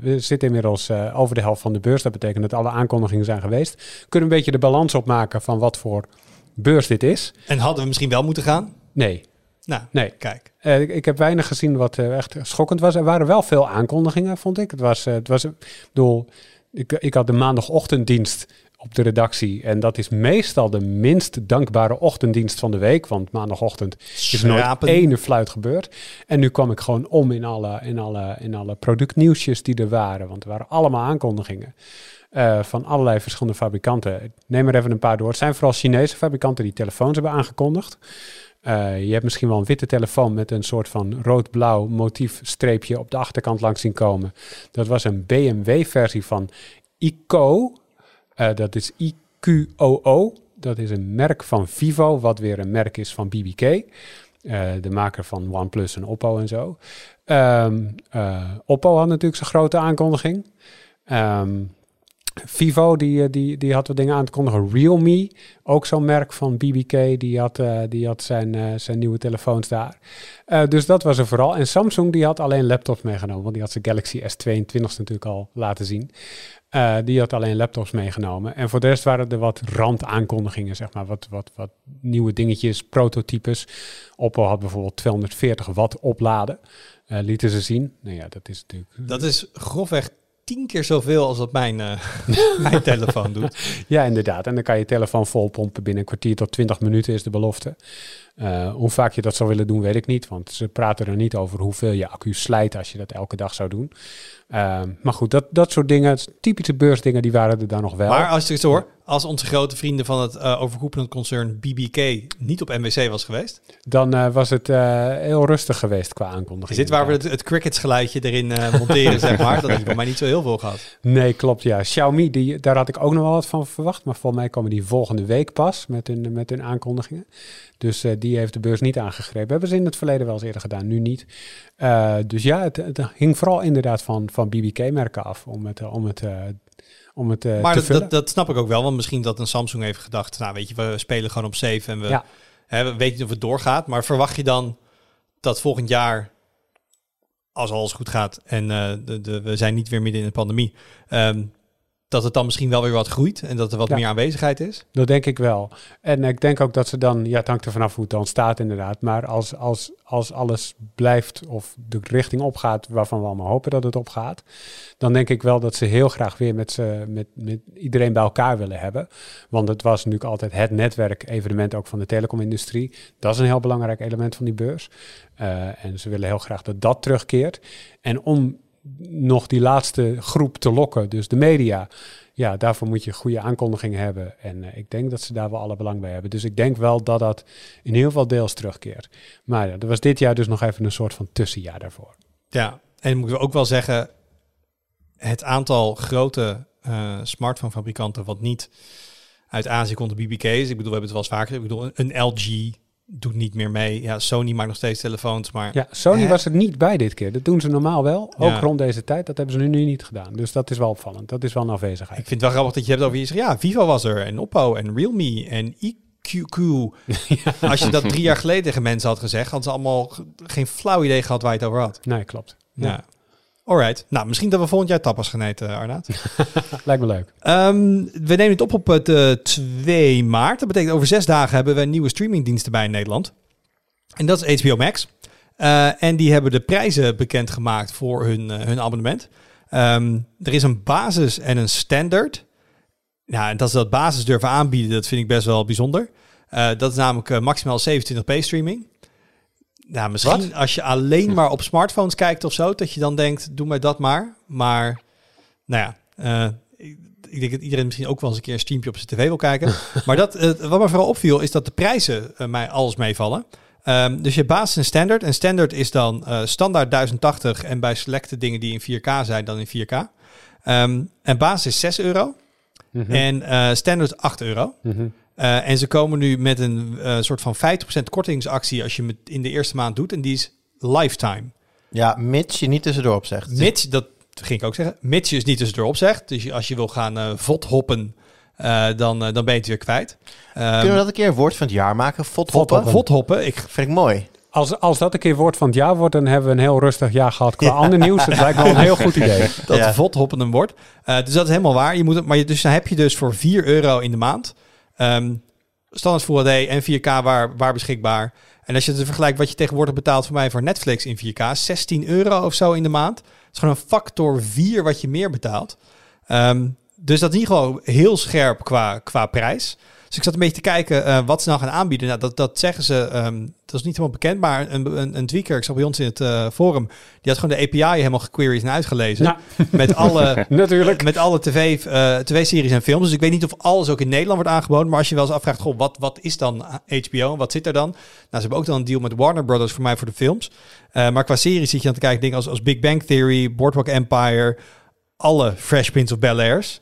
we zitten inmiddels over de helft van de beurs. Dat betekent dat alle aankondigingen zijn geweest. Kunnen we een beetje de balans opmaken van wat voor beurs dit is? En hadden we misschien wel moeten gaan? Nee, Nou, nee. kijk. Eh, ik, ik heb weinig gezien wat eh, echt schokkend was. Er waren wel veel aankondigingen, vond ik. Het was, eh, het was, ik bedoel, ik, ik had de maandagochtenddienst op de redactie. En dat is meestal de minst dankbare ochtenddienst van de week. Want maandagochtend is nooit Schrapen. ene fluit gebeurd. En nu kwam ik gewoon om in alle, in alle, in alle productnieuwsjes die er waren. Want er waren allemaal aankondigingen. eh, van allerlei verschillende fabrikanten. Ik Neem er even een paar door. Het zijn vooral Chinese fabrikanten die telefoons hebben aangekondigd. Eh, je hebt misschien wel een witte telefoon met een soort van rood-blauw motiefstreepje op de achterkant langs zien komen. Dat was een BMW-versie van ICO. Eh, dat is IQOO. Dat is een merk van Vivo, wat weer een merk is van BBK. Eh, de maker van OnePlus en Oppo en zo. Ehm, eh, Oppo had natuurlijk zijn grote aankondiging. Ehm, Vivo, die, die, die had wat dingen aan te kondigen. Realme, ook zo'n merk van BBK, die had, die had zijn, zijn nieuwe telefoons daar. Dus dat was er vooral. En Samsung, die had alleen laptops meegenomen, want die had zijn Galaxy S22 natuurlijk al laten zien. Eh, die had alleen laptops meegenomen. En voor de rest waren er wat randaankondigingen, zeg maar. Wat, wat, wat nieuwe dingetjes, prototypes. Oppo had bijvoorbeeld 240 watt opladen. Eh, lieten ze zien. Nou ja, dat is natuurlijk... Dat is grofweg tien keer zoveel als dat mijn, eh, mijn telefoon doet. Ja, inderdaad. En dan kan je telefoon volpompen binnen een kwartier tot 20 minuten is de belofte. Eh, hoe vaak je dat zou willen doen, weet ik niet. Want ze praten er niet over hoeveel je accu slijt als je dat elke dag zou doen. Ehm, maar goed, dat, dat soort dingen, typische beursdingen, die waren er dan nog wel. Maar als je het hoor, als onze grote vrienden van het uh, overkoepelend concern BBK niet op MWC was geweest, dan uh, was het uh, heel rustig geweest qua aankondiging. Is dit waar we het, het cricketsgeluidje erin monteren, zeg maar? Dat heeft bij mij niet zo heel veel gehad. Nee, klopt, ja. Xiaomi, die, daar had ik ook nog wel wat van verwacht, maar volgens mij komen die volgende week pas met hun, met hun aankondigingen. Dus die heeft de beurs niet aangegrepen. Hebben ze in het verleden wel eens eerder gedaan, nu niet. dus ja, het, het, hing vooral inderdaad van, van BBK-merken af om het, om het om het maar te dat, dat, snap ik ook wel, want misschien dat een Samsung heeft gedacht, nou weet je, we spelen gewoon op 7 en we, ja. hè, we weten niet of het doorgaat. Maar verwacht je dan dat volgend jaar, als alles goed gaat en uh, de, de, we zijn niet weer midden in de pandemie, um, dat het dan misschien wel weer wat groeit en dat er wat meer aanwezigheid is? Dat denk ik wel. En ik denk ook dat ze dan, ja, het hangt er vanaf hoe het dan staat inderdaad, maar als, als, als alles blijft of de richting opgaat waarvan we allemaal hopen dat het opgaat, dan denk ik wel dat ze heel graag weer met, ze, met, met iedereen bij elkaar willen hebben. Want het was natuurlijk altijd het netwerk-evenement ook van de telecomindustrie. Dat is een heel belangrijk element van die beurs. Uh, en ze willen heel graag dat dat terugkeert. En om nog die laatste groep te lokken, dus de media. Ja, daarvoor moet je goede aankondigingen hebben. En uh, ik denk dat ze daar wel alle belang bij hebben. Dus ik denk wel dat dat in heel veel deels terugkeert. Maar ja, er was dit jaar dus nog even een soort van tussenjaar daarvoor. Ja, en moeten we ook wel zeggen, het aantal grote uh, smartphone-fabrikanten wat niet uit Azië komt, de BBK's. Ik bedoel, we hebben het wel eens vaker. Ik bedoel, een LG, doet niet meer mee. Ja, Sony maakt nog steeds telefoons, maar... Ja, Sony was er niet bij dit keer. Dat doen ze normaal wel, ook rond deze tijd. Dat hebben ze nu niet gedaan. Dus dat is wel opvallend. Dat is wel een afwezigheid. Ik vind het wel grappig dat je hebt over je zegt, ja, Vivo was er en Oppo en Realme en IQQ. Als je dat drie jaar geleden tegen mensen had gezegd, hadden ze allemaal geen flauw idee gehad waar je het over had. Nee, klopt. ja. Alright. Nou, misschien dat we volgend jaar tapas gaan eten, Arnaud. Lijkt me leuk. Um, we nemen het op op het uh, 2 maart. Dat betekent over zes dagen hebben we een nieuwe streamingdiensten bij in Nederland. En dat is HBO Max. Uh, en die hebben de prijzen bekendgemaakt voor hun, uh, hun abonnement. Um, er is een basis en een standaard. Ja, en dat ze dat basis durven aanbieden, dat vind ik best wel bijzonder. Dat is namelijk maximaal 27p streaming. Nou, misschien als je alleen maar op smartphones kijkt of zo, dat je dan denkt, doe mij dat maar. Maar, nou ja, uh, ik, ik, denk dat iedereen misschien ook wel eens een keer een streampje op zijn tv wil kijken. maar dat, uh, wat me vooral opviel, is dat de prijzen uh, mij alles meevallen. Um, dus je basis en standaard. En standaard is dan standaard 1080 en bij selecte dingen die in 4K zijn, dan in 4K. Um, en basis is 6 euro. Mm -hmm. En standaard 8 euro. Mm -hmm. Uh, en ze komen nu met een uh, soort van 50% kortingsactie als je het in de eerste maand doet. En die is lifetime. Ja, mits je niet tussendoor zegt. Mits, dat ging ik ook zeggen. Mits je dus niet tussendoor zegt. Dus als je wil gaan uh, vothoppen, dan, dan ben je het weer kwijt. Um, Kunnen we dat een keer een woord van het jaar maken? Vothoppen? Vothoppen. Ik, vind ik mooi. Als, als dat een keer woord van het jaar wordt, dan hebben we een heel rustig jaar gehad qua ja. ander nieuws. Dat lijkt me wel een heel goed idee. Dat ja. vothoppen een wordt. dus dat is helemaal waar. Je moet het, maar je, dus dan heb je dus voor 4 euro in de maand... Um, standaard Full HD en 4K waar, waar beschikbaar. En als je het vergelijkt wat je tegenwoordig betaalt voor mij voor Netflix in 4K, 16 euro of zo in de maand. Het is gewoon een factor 4 wat je meer betaalt. Um, dus dat is ieder geval heel scherp qua, qua prijs. Dus ik zat een beetje te kijken uh, wat ze nou gaan aanbieden. Nou, dat, dat zeggen ze, um, dat is niet helemaal bekend, maar een, een, een tweaker, ik zag bij ons in het uh, forum, die had gewoon de API helemaal gequeried en uitgelezen. Met alle, Natuurlijk. Met alle tv, uh, tv-series en films. Dus ik weet niet of alles ook in Nederland wordt aangeboden, maar als je wel eens afvraagt, goh, wat, wat is dan HBO? Wat zit er dan? Nou, ze hebben ook dan een deal met Warner Brothers voor mij voor de films. maar qua series zit je aan te kijken dingen als, als Big Bang Theory, Boardwalk Empire, alle Fresh Prince of Bel-Airs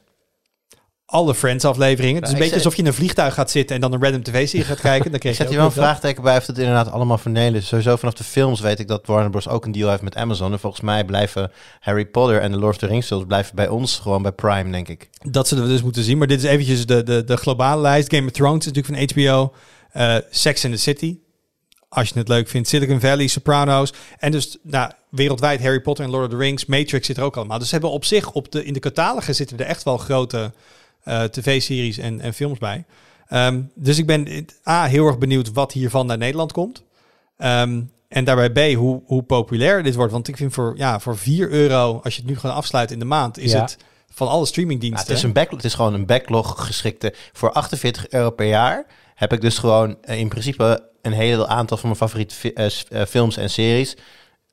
alle Friends-afleveringen. Het is een beetje alsof je in een vliegtuig gaat zitten en dan een random tv-serie gaat kijken. Dan krijg je zet je wel een vraagteken bij of het inderdaad allemaal vernelen is. Sowieso vanaf de films weet ik dat Warner Bros. ook een deal heeft met Amazon. En volgens mij blijven Harry Potter en de Lord of the Rings films blijven bij ons gewoon bij Prime, denk ik. Dat zullen we dus moeten zien. Maar dit is eventjes de, de, de globale lijst. Game of Thrones is natuurlijk van HBO. Uh, Sex in the City. Als je het leuk vindt. Silicon Valley, Sopranos. En dus nou, wereldwijd Harry Potter en Lord of the Rings. Matrix zit er ook allemaal. Dus hebben op zich op de, in de catalogus zitten er echt wel grote... Uh, tv-series en, en films bij. Um, dus ik ben A, heel erg benieuwd wat hiervan naar Nederland komt. Um, en daarbij B, hoe, hoe populair dit wordt. Want ik vind voor, ja, voor 4 euro, als je het nu gewoon afsluit in de maand, is ja. het van alle streamingdiensten. Ja, het, is een backlog, het is gewoon een backlog geschikte. Voor 48 euro per jaar heb ik dus gewoon uh, in principe een heel aantal van mijn favoriete uh, films en series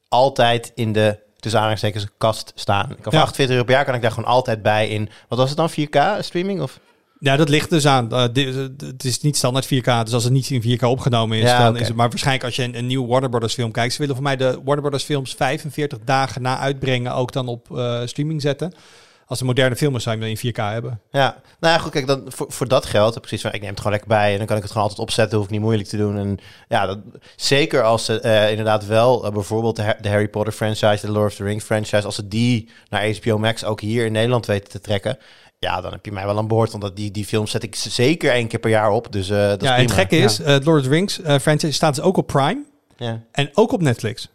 altijd in de tussen aanhalingstekens kast staan. Ik kan Ja. 48 euro per jaar kan ik daar gewoon altijd bij in. Wat was het dan? 4K streaming? Of? Ja, dat ligt dus aan. eh, eh, het is niet standaard 4K. Dus als het niet in 4K opgenomen is, Ja, dan is het... Maar waarschijnlijk als je een, een nieuwe Warner Brothers film kijkt... ze willen voor mij de Warner Brothers films 45 dagen na uitbrengen... ook dan op eh, streaming zetten. Als een moderne film is, zou je hem dan in 4K hebben. Ja, nou ja, goed, kijk, dan, voor, voor dat geld, precies, ik neem het gewoon lekker bij en dan kan ik het gewoon altijd opzetten, hoef ik niet moeilijk te doen. En ja, dat, zeker als ze eh, inderdaad wel eh, bijvoorbeeld de, de Harry Potter franchise, de Lord of the Rings franchise, als ze die naar HBO Max ook hier in Nederland weten te trekken, ja, dan heb je mij wel aan boord, want die, die films zet ik zeker één keer per jaar op, dus eh dat is ja, en het gekke is, eh, Lord of the Rings franchise staat dus ook op Prime... Ja. en ook op Netflix.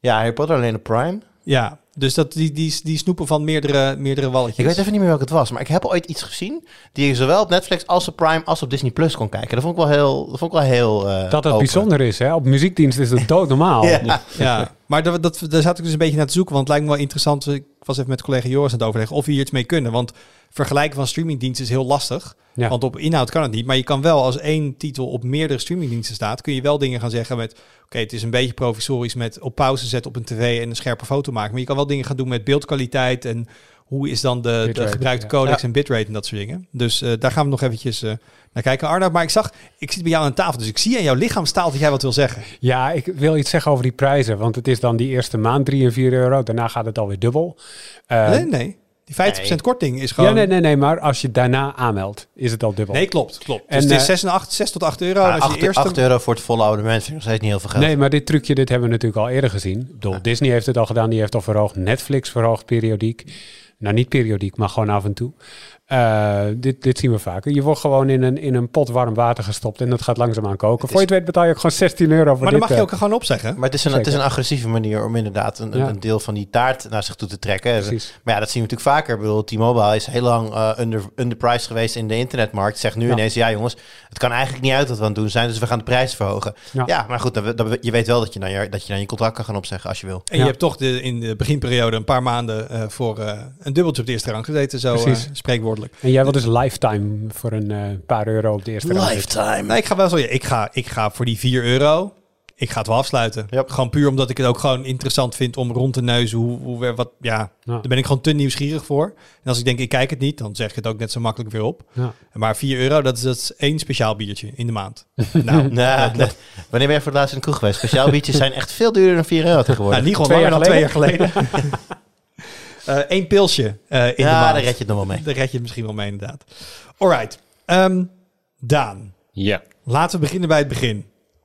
ja, Harry Potter alleen op Prime. Ja, dus dat, die, die, die snoepen van meerdere, meerdere walletjes. Ik weet even niet meer welke het was, maar ik heb ooit iets gezien die je zowel op Netflix als op Prime als op Disney Plus kon kijken. Dat vond ik wel heel, dat vond ik wel heel eh, Dat het open. bijzonder is, hè? Op muziekdienst is het doodnormaal. Ja. Ja, maar dat, dat, daar zat ik dus een beetje naar te zoeken. Want het lijkt me wel interessant. Ik was even met collega Joris aan het overleggen of we hier iets mee kunnen. Want vergelijken van streamingdiensten is heel lastig. Ja. Want op inhoud kan het niet. Maar je kan wel als één titel op meerdere streamingdiensten staat, kun je wel dingen gaan zeggen met. Oké, het is een beetje provisorisch met op pauze zetten op een tv en een scherpe foto maken. Maar je kan wel dingen gaan doen met beeldkwaliteit en hoe is dan de, de gebruikte codex Ja. en bitrate en dat soort dingen. Dus eh, daar gaan we nog eventjes eh, naar kijken. Arnoud, maar ik zag, ik zit bij jou aan tafel, dus ik zie aan jouw lichaamstaal dat jij wat wil zeggen. Ja, ik wil iets zeggen over die prijzen. Want het is dan die eerste maand 3 en 4 euro. Daarna gaat het alweer dubbel. Eh, nee, nee. Die 50% Nee. korting is gewoon... ja, nee, nee, nee. Maar als je daarna aanmeldt, is het al dubbel. Nee, klopt, klopt. En, dus het is eh, 6, en 8, 6 tot 8 euro. Ja, als je 8, de eerste... euro voor het volle abonnement vind ik nog steeds niet heel veel geld. Nee, maar dit trucje, dit hebben we natuurlijk al eerder gezien. Ik bedoel, Disney heeft het al gedaan, die heeft al verhoogd. Netflix verhoogt periodiek. Nou, niet periodiek, maar gewoon af en toe. Eh, dit, dit zien we vaker. Je wordt gewoon in een, in een pot warm water gestopt en dat gaat langzaamaan koken. Voor je het weet betaal je ook gewoon 16 euro voor Maar dan dit. mag je eh, ook gewoon opzeggen. Maar het is, een, het is een agressieve manier om inderdaad een, Ja. een deel van die taart naar zich toe te trekken. Precies. Maar ja, dat zien we natuurlijk vaker. Ik bedoel, T-Mobile is heel lang eh under, underpriced geweest in de internetmarkt. Zegt nu Ja. ineens, ja jongens, het kan eigenlijk niet uit wat we aan het doen zijn, dus we gaan de prijs verhogen. Ja. Ja, maar goed, je weet wel dat je, dan je, dat je dan je contract kan gaan opzeggen als je wil. En Ja. je hebt toch de, in de beginperiode een paar maanden eh, voor eh, een dubbeltje op de eerste rang gezeten. Zo eh, En jij wil dus lifetime voor een eh, paar euro op de eerste. Lifetime. Nee, ik ga wel zo. Ik ga, ik ga voor die 4 euro. Ik ga het wel afsluiten. Yep. Gewoon puur omdat ik het ook gewoon interessant vind om rond te neuzen. Hoe, hoe we- wat, ja, Ja. daar ben ik gewoon te nieuwsgierig voor. En als ik denk, ik kijk het niet, dan zeg ik het ook net zo makkelijk weer op. Ja. Maar 4 euro, dat is, dat is één speciaal biertje in de maand. nou, Nou, nee. Wanneer ben je voor het laatst in de kroeg geweest? Speciaal biertjes zijn echt veel duurder dan 4 euro tegenwoordig. Nou, niet gewoon Twee langer dan twee jaar geleden. Eén pilsje eh, in de ja, maand. daar red je het nog wel mee. Daar red je het misschien wel mee, inderdaad. Alright. Ehm, Daan, Ja. laten we beginnen bij het begin.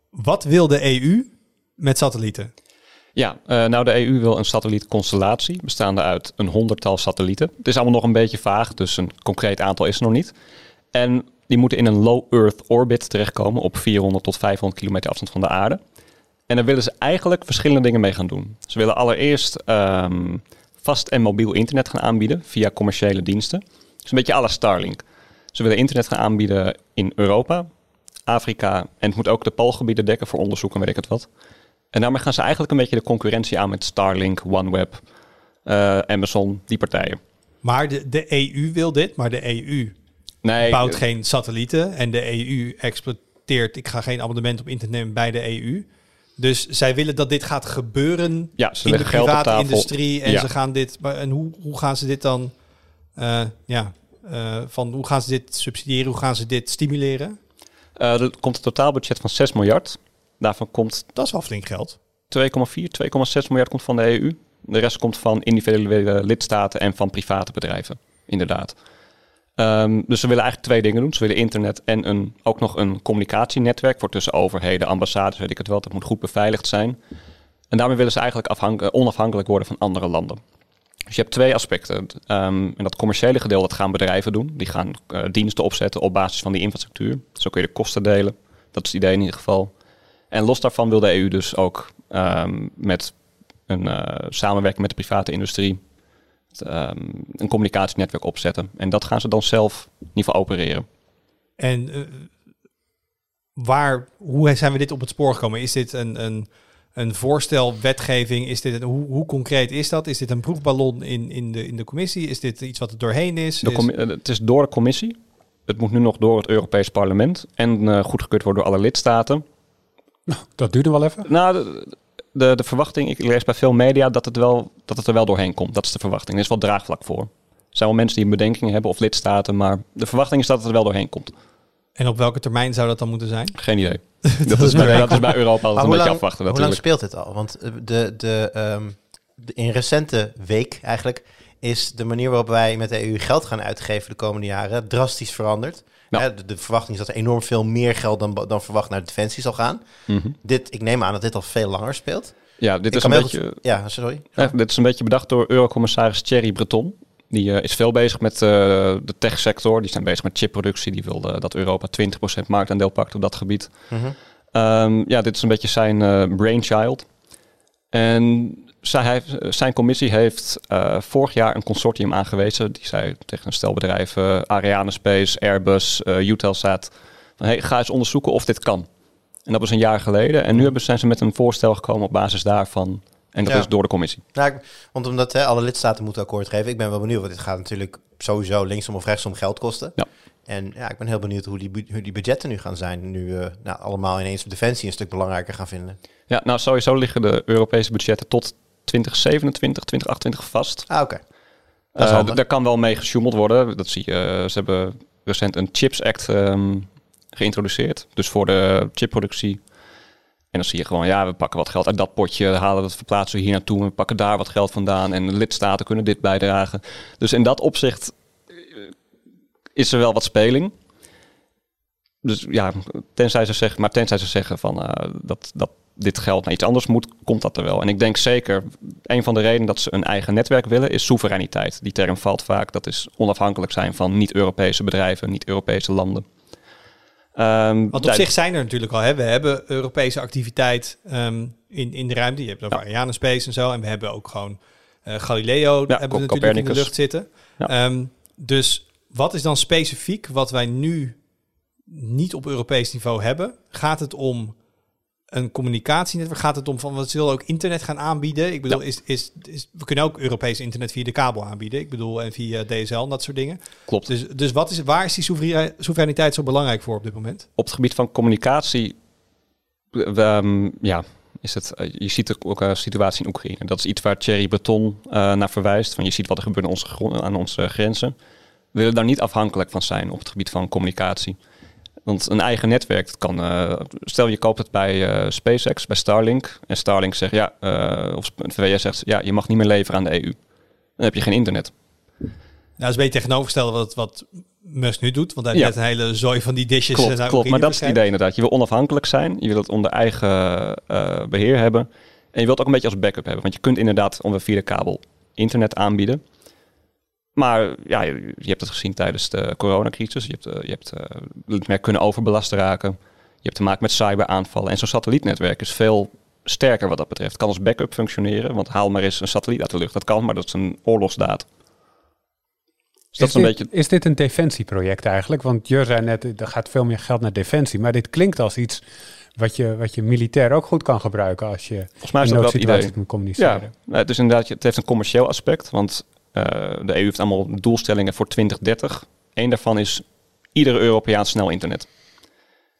Wat wil de EU met satellieten? Ja, eh, nou de EU wil een satellietconstellatie bestaande uit een honderdtal satellieten. Het is allemaal nog een beetje vaag, dus een concreet aantal is er nog niet. En die moeten in een low Earth orbit terechtkomen op 400 tot 500 kilometer afstand van de aarde. En daar willen ze eigenlijk verschillende dingen mee gaan doen. Ze willen allereerst ehm, vast en mobiel internet gaan aanbieden via commerciële diensten. Dus een beetje à la Starlink. Ze willen internet gaan aanbieden in Europa, Afrika en het moet ook de poolgebieden dekken voor onderzoek en weet ik het wat. En daarmee gaan ze eigenlijk een beetje de concurrentie aan met Starlink, OneWeb, eh, Amazon, die partijen. Maar de, de EU wil dit, maar de EU Nee, bouwt eh, geen satellieten. En de EU exploiteert, ik ga geen abonnement op internet nemen bij de EU. Dus zij willen dat dit gaat gebeuren ja, ze in de private industrie. En Ja. ze gaan dit. Maar en hoe, hoe gaan ze dit dan? eh, ja, eh, van hoe gaan ze dit subsidiëren? Hoe gaan ze dit stimuleren? Eh, er komt een totaalbudget van 6 miljard. Daarvan komt Dat is wel flink geld. 2,4, 2,6 miljard komt van de EU. De rest komt van individuele lidstaten en van private bedrijven, inderdaad. Ehm, dus ze willen eigenlijk twee dingen doen. Ze willen internet en een, ook nog een communicatienetwerk voor tussen overheden, ambassades, weet ik het wel. Dat moet goed beveiligd zijn. En daarmee willen ze eigenlijk eh, onafhankelijk worden van andere landen. Dus je hebt twee aspecten. Ehm, en dat commerciële gedeelte, dat gaan bedrijven doen. Die gaan eh, diensten opzetten op basis van die infrastructuur. Zo kun je de kosten delen. Dat is het idee in ieder geval. En los daarvan wil de EU dus ook ehm, met een eh, samenwerking met de private industrie ehm, een communicatienetwerk opzetten. En dat gaan ze dan zelf in ieder geval opereren. En eh, waar, hoe zijn we dit op het spoor gekomen? Is dit een, een, een voorstel, wetgeving? Is dit een, hoe, hoe concreet is dat? Is dit een proefballon in, in, de, in de commissie? Is dit iets wat er doorheen is? De Is- commi- eh, het is door de commissie. Het moet nu nog door het Europees Parlement en eh, goedgekeurd worden door alle lidstaten. Dat duurde wel even. Nou, de- de, verwachting, ik lees bij veel media dat het, wel, dat het er wel doorheen komt. Dat is de verwachting. Er is wel draagvlak voor. Er zijn wel mensen die een bedenking hebben of lidstaten, maar de verwachting is dat het er wel doorheen komt. En op welke termijn zou dat dan moeten zijn? Geen idee. dat, is bij, dat is bij Europa altijd een beetje lang, afwachten hoe lang natuurlijk. speelt dit al? Want eh, de, de, ehm, de, in recente week eigenlijk is de manier waarop wij met de EU geld gaan uitgeven de komende jaren drastisch veranderd. Ja. Hè, de, de verwachting is dat er enorm veel meer geld dan, dan verwacht naar defensie zal gaan. Mhm. Dit, ik neem aan dat dit al veel langer speelt. Ja, dit Ik is, een beetje, goed- Ja, sorry. ja, dit is een beetje bedacht door Eurocommissaris Thierry Breton. Die eh, is veel bezig met eh, de techsector. Die zijn bezig met chipproductie. Die wilde dat Europa 20% marktaandeel pakt op dat gebied. Mhm. Ehm, ja, dit is een beetje zijn eh, brainchild. En zij heeft, zijn commissie heeft eh, vorig jaar een consortium aangewezen. Die zei tegen een stel bedrijven, Arianespace, Airbus, eh Eutelsat... Van, hey, ga eens onderzoeken of dit kan. En dat was een jaar geleden. En nu hebben, zijn ze met een voorstel gekomen op basis daarvan. En dat Ja. is door de commissie. Nou, want omdat hè, alle lidstaten moeten akkoord geven. Ik ben wel benieuwd, want dit gaat natuurlijk sowieso linksom of rechtsom geld kosten. Ja. En ja, ik ben heel benieuwd hoe die, bu- hoe die budgetten nu gaan zijn. Nu eh, nou, allemaal ineens defensie een stuk belangrijker gaan vinden. Ja, nou sowieso liggen de Europese budgetten tot 2027, 2028 vast. Ah, oké. Dat is Eh, daar kan wel mee gesjoemeld worden. Dat zie je. eh, ze hebben recent een Chips Act ehm, geïntroduceerd. Dus voor de chipproductie. En dan zie je gewoon, ja, we pakken wat geld uit dat potje, halen dat, verplaatsen we hier naartoe, we pakken daar wat geld vandaan en de lidstaten kunnen dit bijdragen. Dus in dat opzicht eh, is er wel wat speling. Dus ja, tenzij ze zeggen, maar tenzij ze zeggen van eh, dat, dat dit geld naar iets anders moet, komt dat er wel. En ik denk zeker, een van de redenen dat ze een eigen netwerk willen, is soevereiniteit. Die term valt vaak, dat is onafhankelijk zijn van niet-Europese bedrijven, niet-Europese landen. Ehm, Want op zich zijn er natuurlijk al. Hè. We hebben Europese activiteit ehm, in, in de ruimte. Je hebt over Ja. Arianespace en zo. En we hebben ook gewoon eh, Galileo Ja, hebben we natuurlijk in de lucht zitten. Ja. Ehm, dus wat is dan specifiek wat wij nu niet op Europees niveau hebben? Gaat het om een communicatienetwerk? Gaat het om van wat ze willen ook internet gaan aanbieden? Ik bedoel, is, is, is, we kunnen ook Europees internet via de kabel aanbieden. Ik bedoel, en via DSL en dat soort dingen. Klopt. Dus, dus wat is, waar is die soeverein- soevereiniteit zo belangrijk voor op dit moment? op het gebied van communicatie, we, ehm, ja, is het, eh, je ziet ook, ook een situatie in Oekraïne. Dat is iets waar Thierry Breton eh, naar verwijst. Van je ziet wat er gebeurt aan onze, aan onze grenzen. We willen daar niet afhankelijk van zijn op het gebied van communicatie. Want een eigen netwerk dat kan. eh, stel je koopt het bij eh, SpaceX, bij Starlink. En Starlink zegt ja, eh, of het VS zegt ja, je mag niet meer leveren aan de EU. Dan heb je geen internet. Nou, dat is een beetje tegenovergestelde wat, wat Musk nu doet. Want hij heeft een hele zooi van die dishes. Klopt, naar klopt. Maar dat is het idee inderdaad. Je wil onafhankelijk zijn. Je wilt het onder eigen eh, beheer hebben. En je wilt ook een beetje als backup hebben. Want je kunt inderdaad onder via de kabel internet aanbieden. Maar ja, je, je hebt het gezien tijdens de coronacrisis. Je hebt, eh, je hebt eh, het netwerk kunnen overbelast raken. Je hebt te maken met cyberaanvallen. En zo'n satellietnetwerk is veel sterker wat dat betreft. Kan als backup functioneren. Want haal maar eens een satelliet uit de lucht. Dat kan, maar dat is een oorlogsdaad. Dus dat is, is, een dit, beetje... is dit een defensieproject eigenlijk? Want Jur zei net, er gaat veel meer geld naar defensie. Maar dit klinkt als iets wat je, wat je militair ook goed kan gebruiken als je Volgens mij is in dat wel het idee. moet communiceren. Ja, nou, het is inderdaad, het heeft een commercieel aspect, want eh, de EU heeft allemaal doelstellingen voor 2030. Eén daarvan is iedere Europeaan snel internet.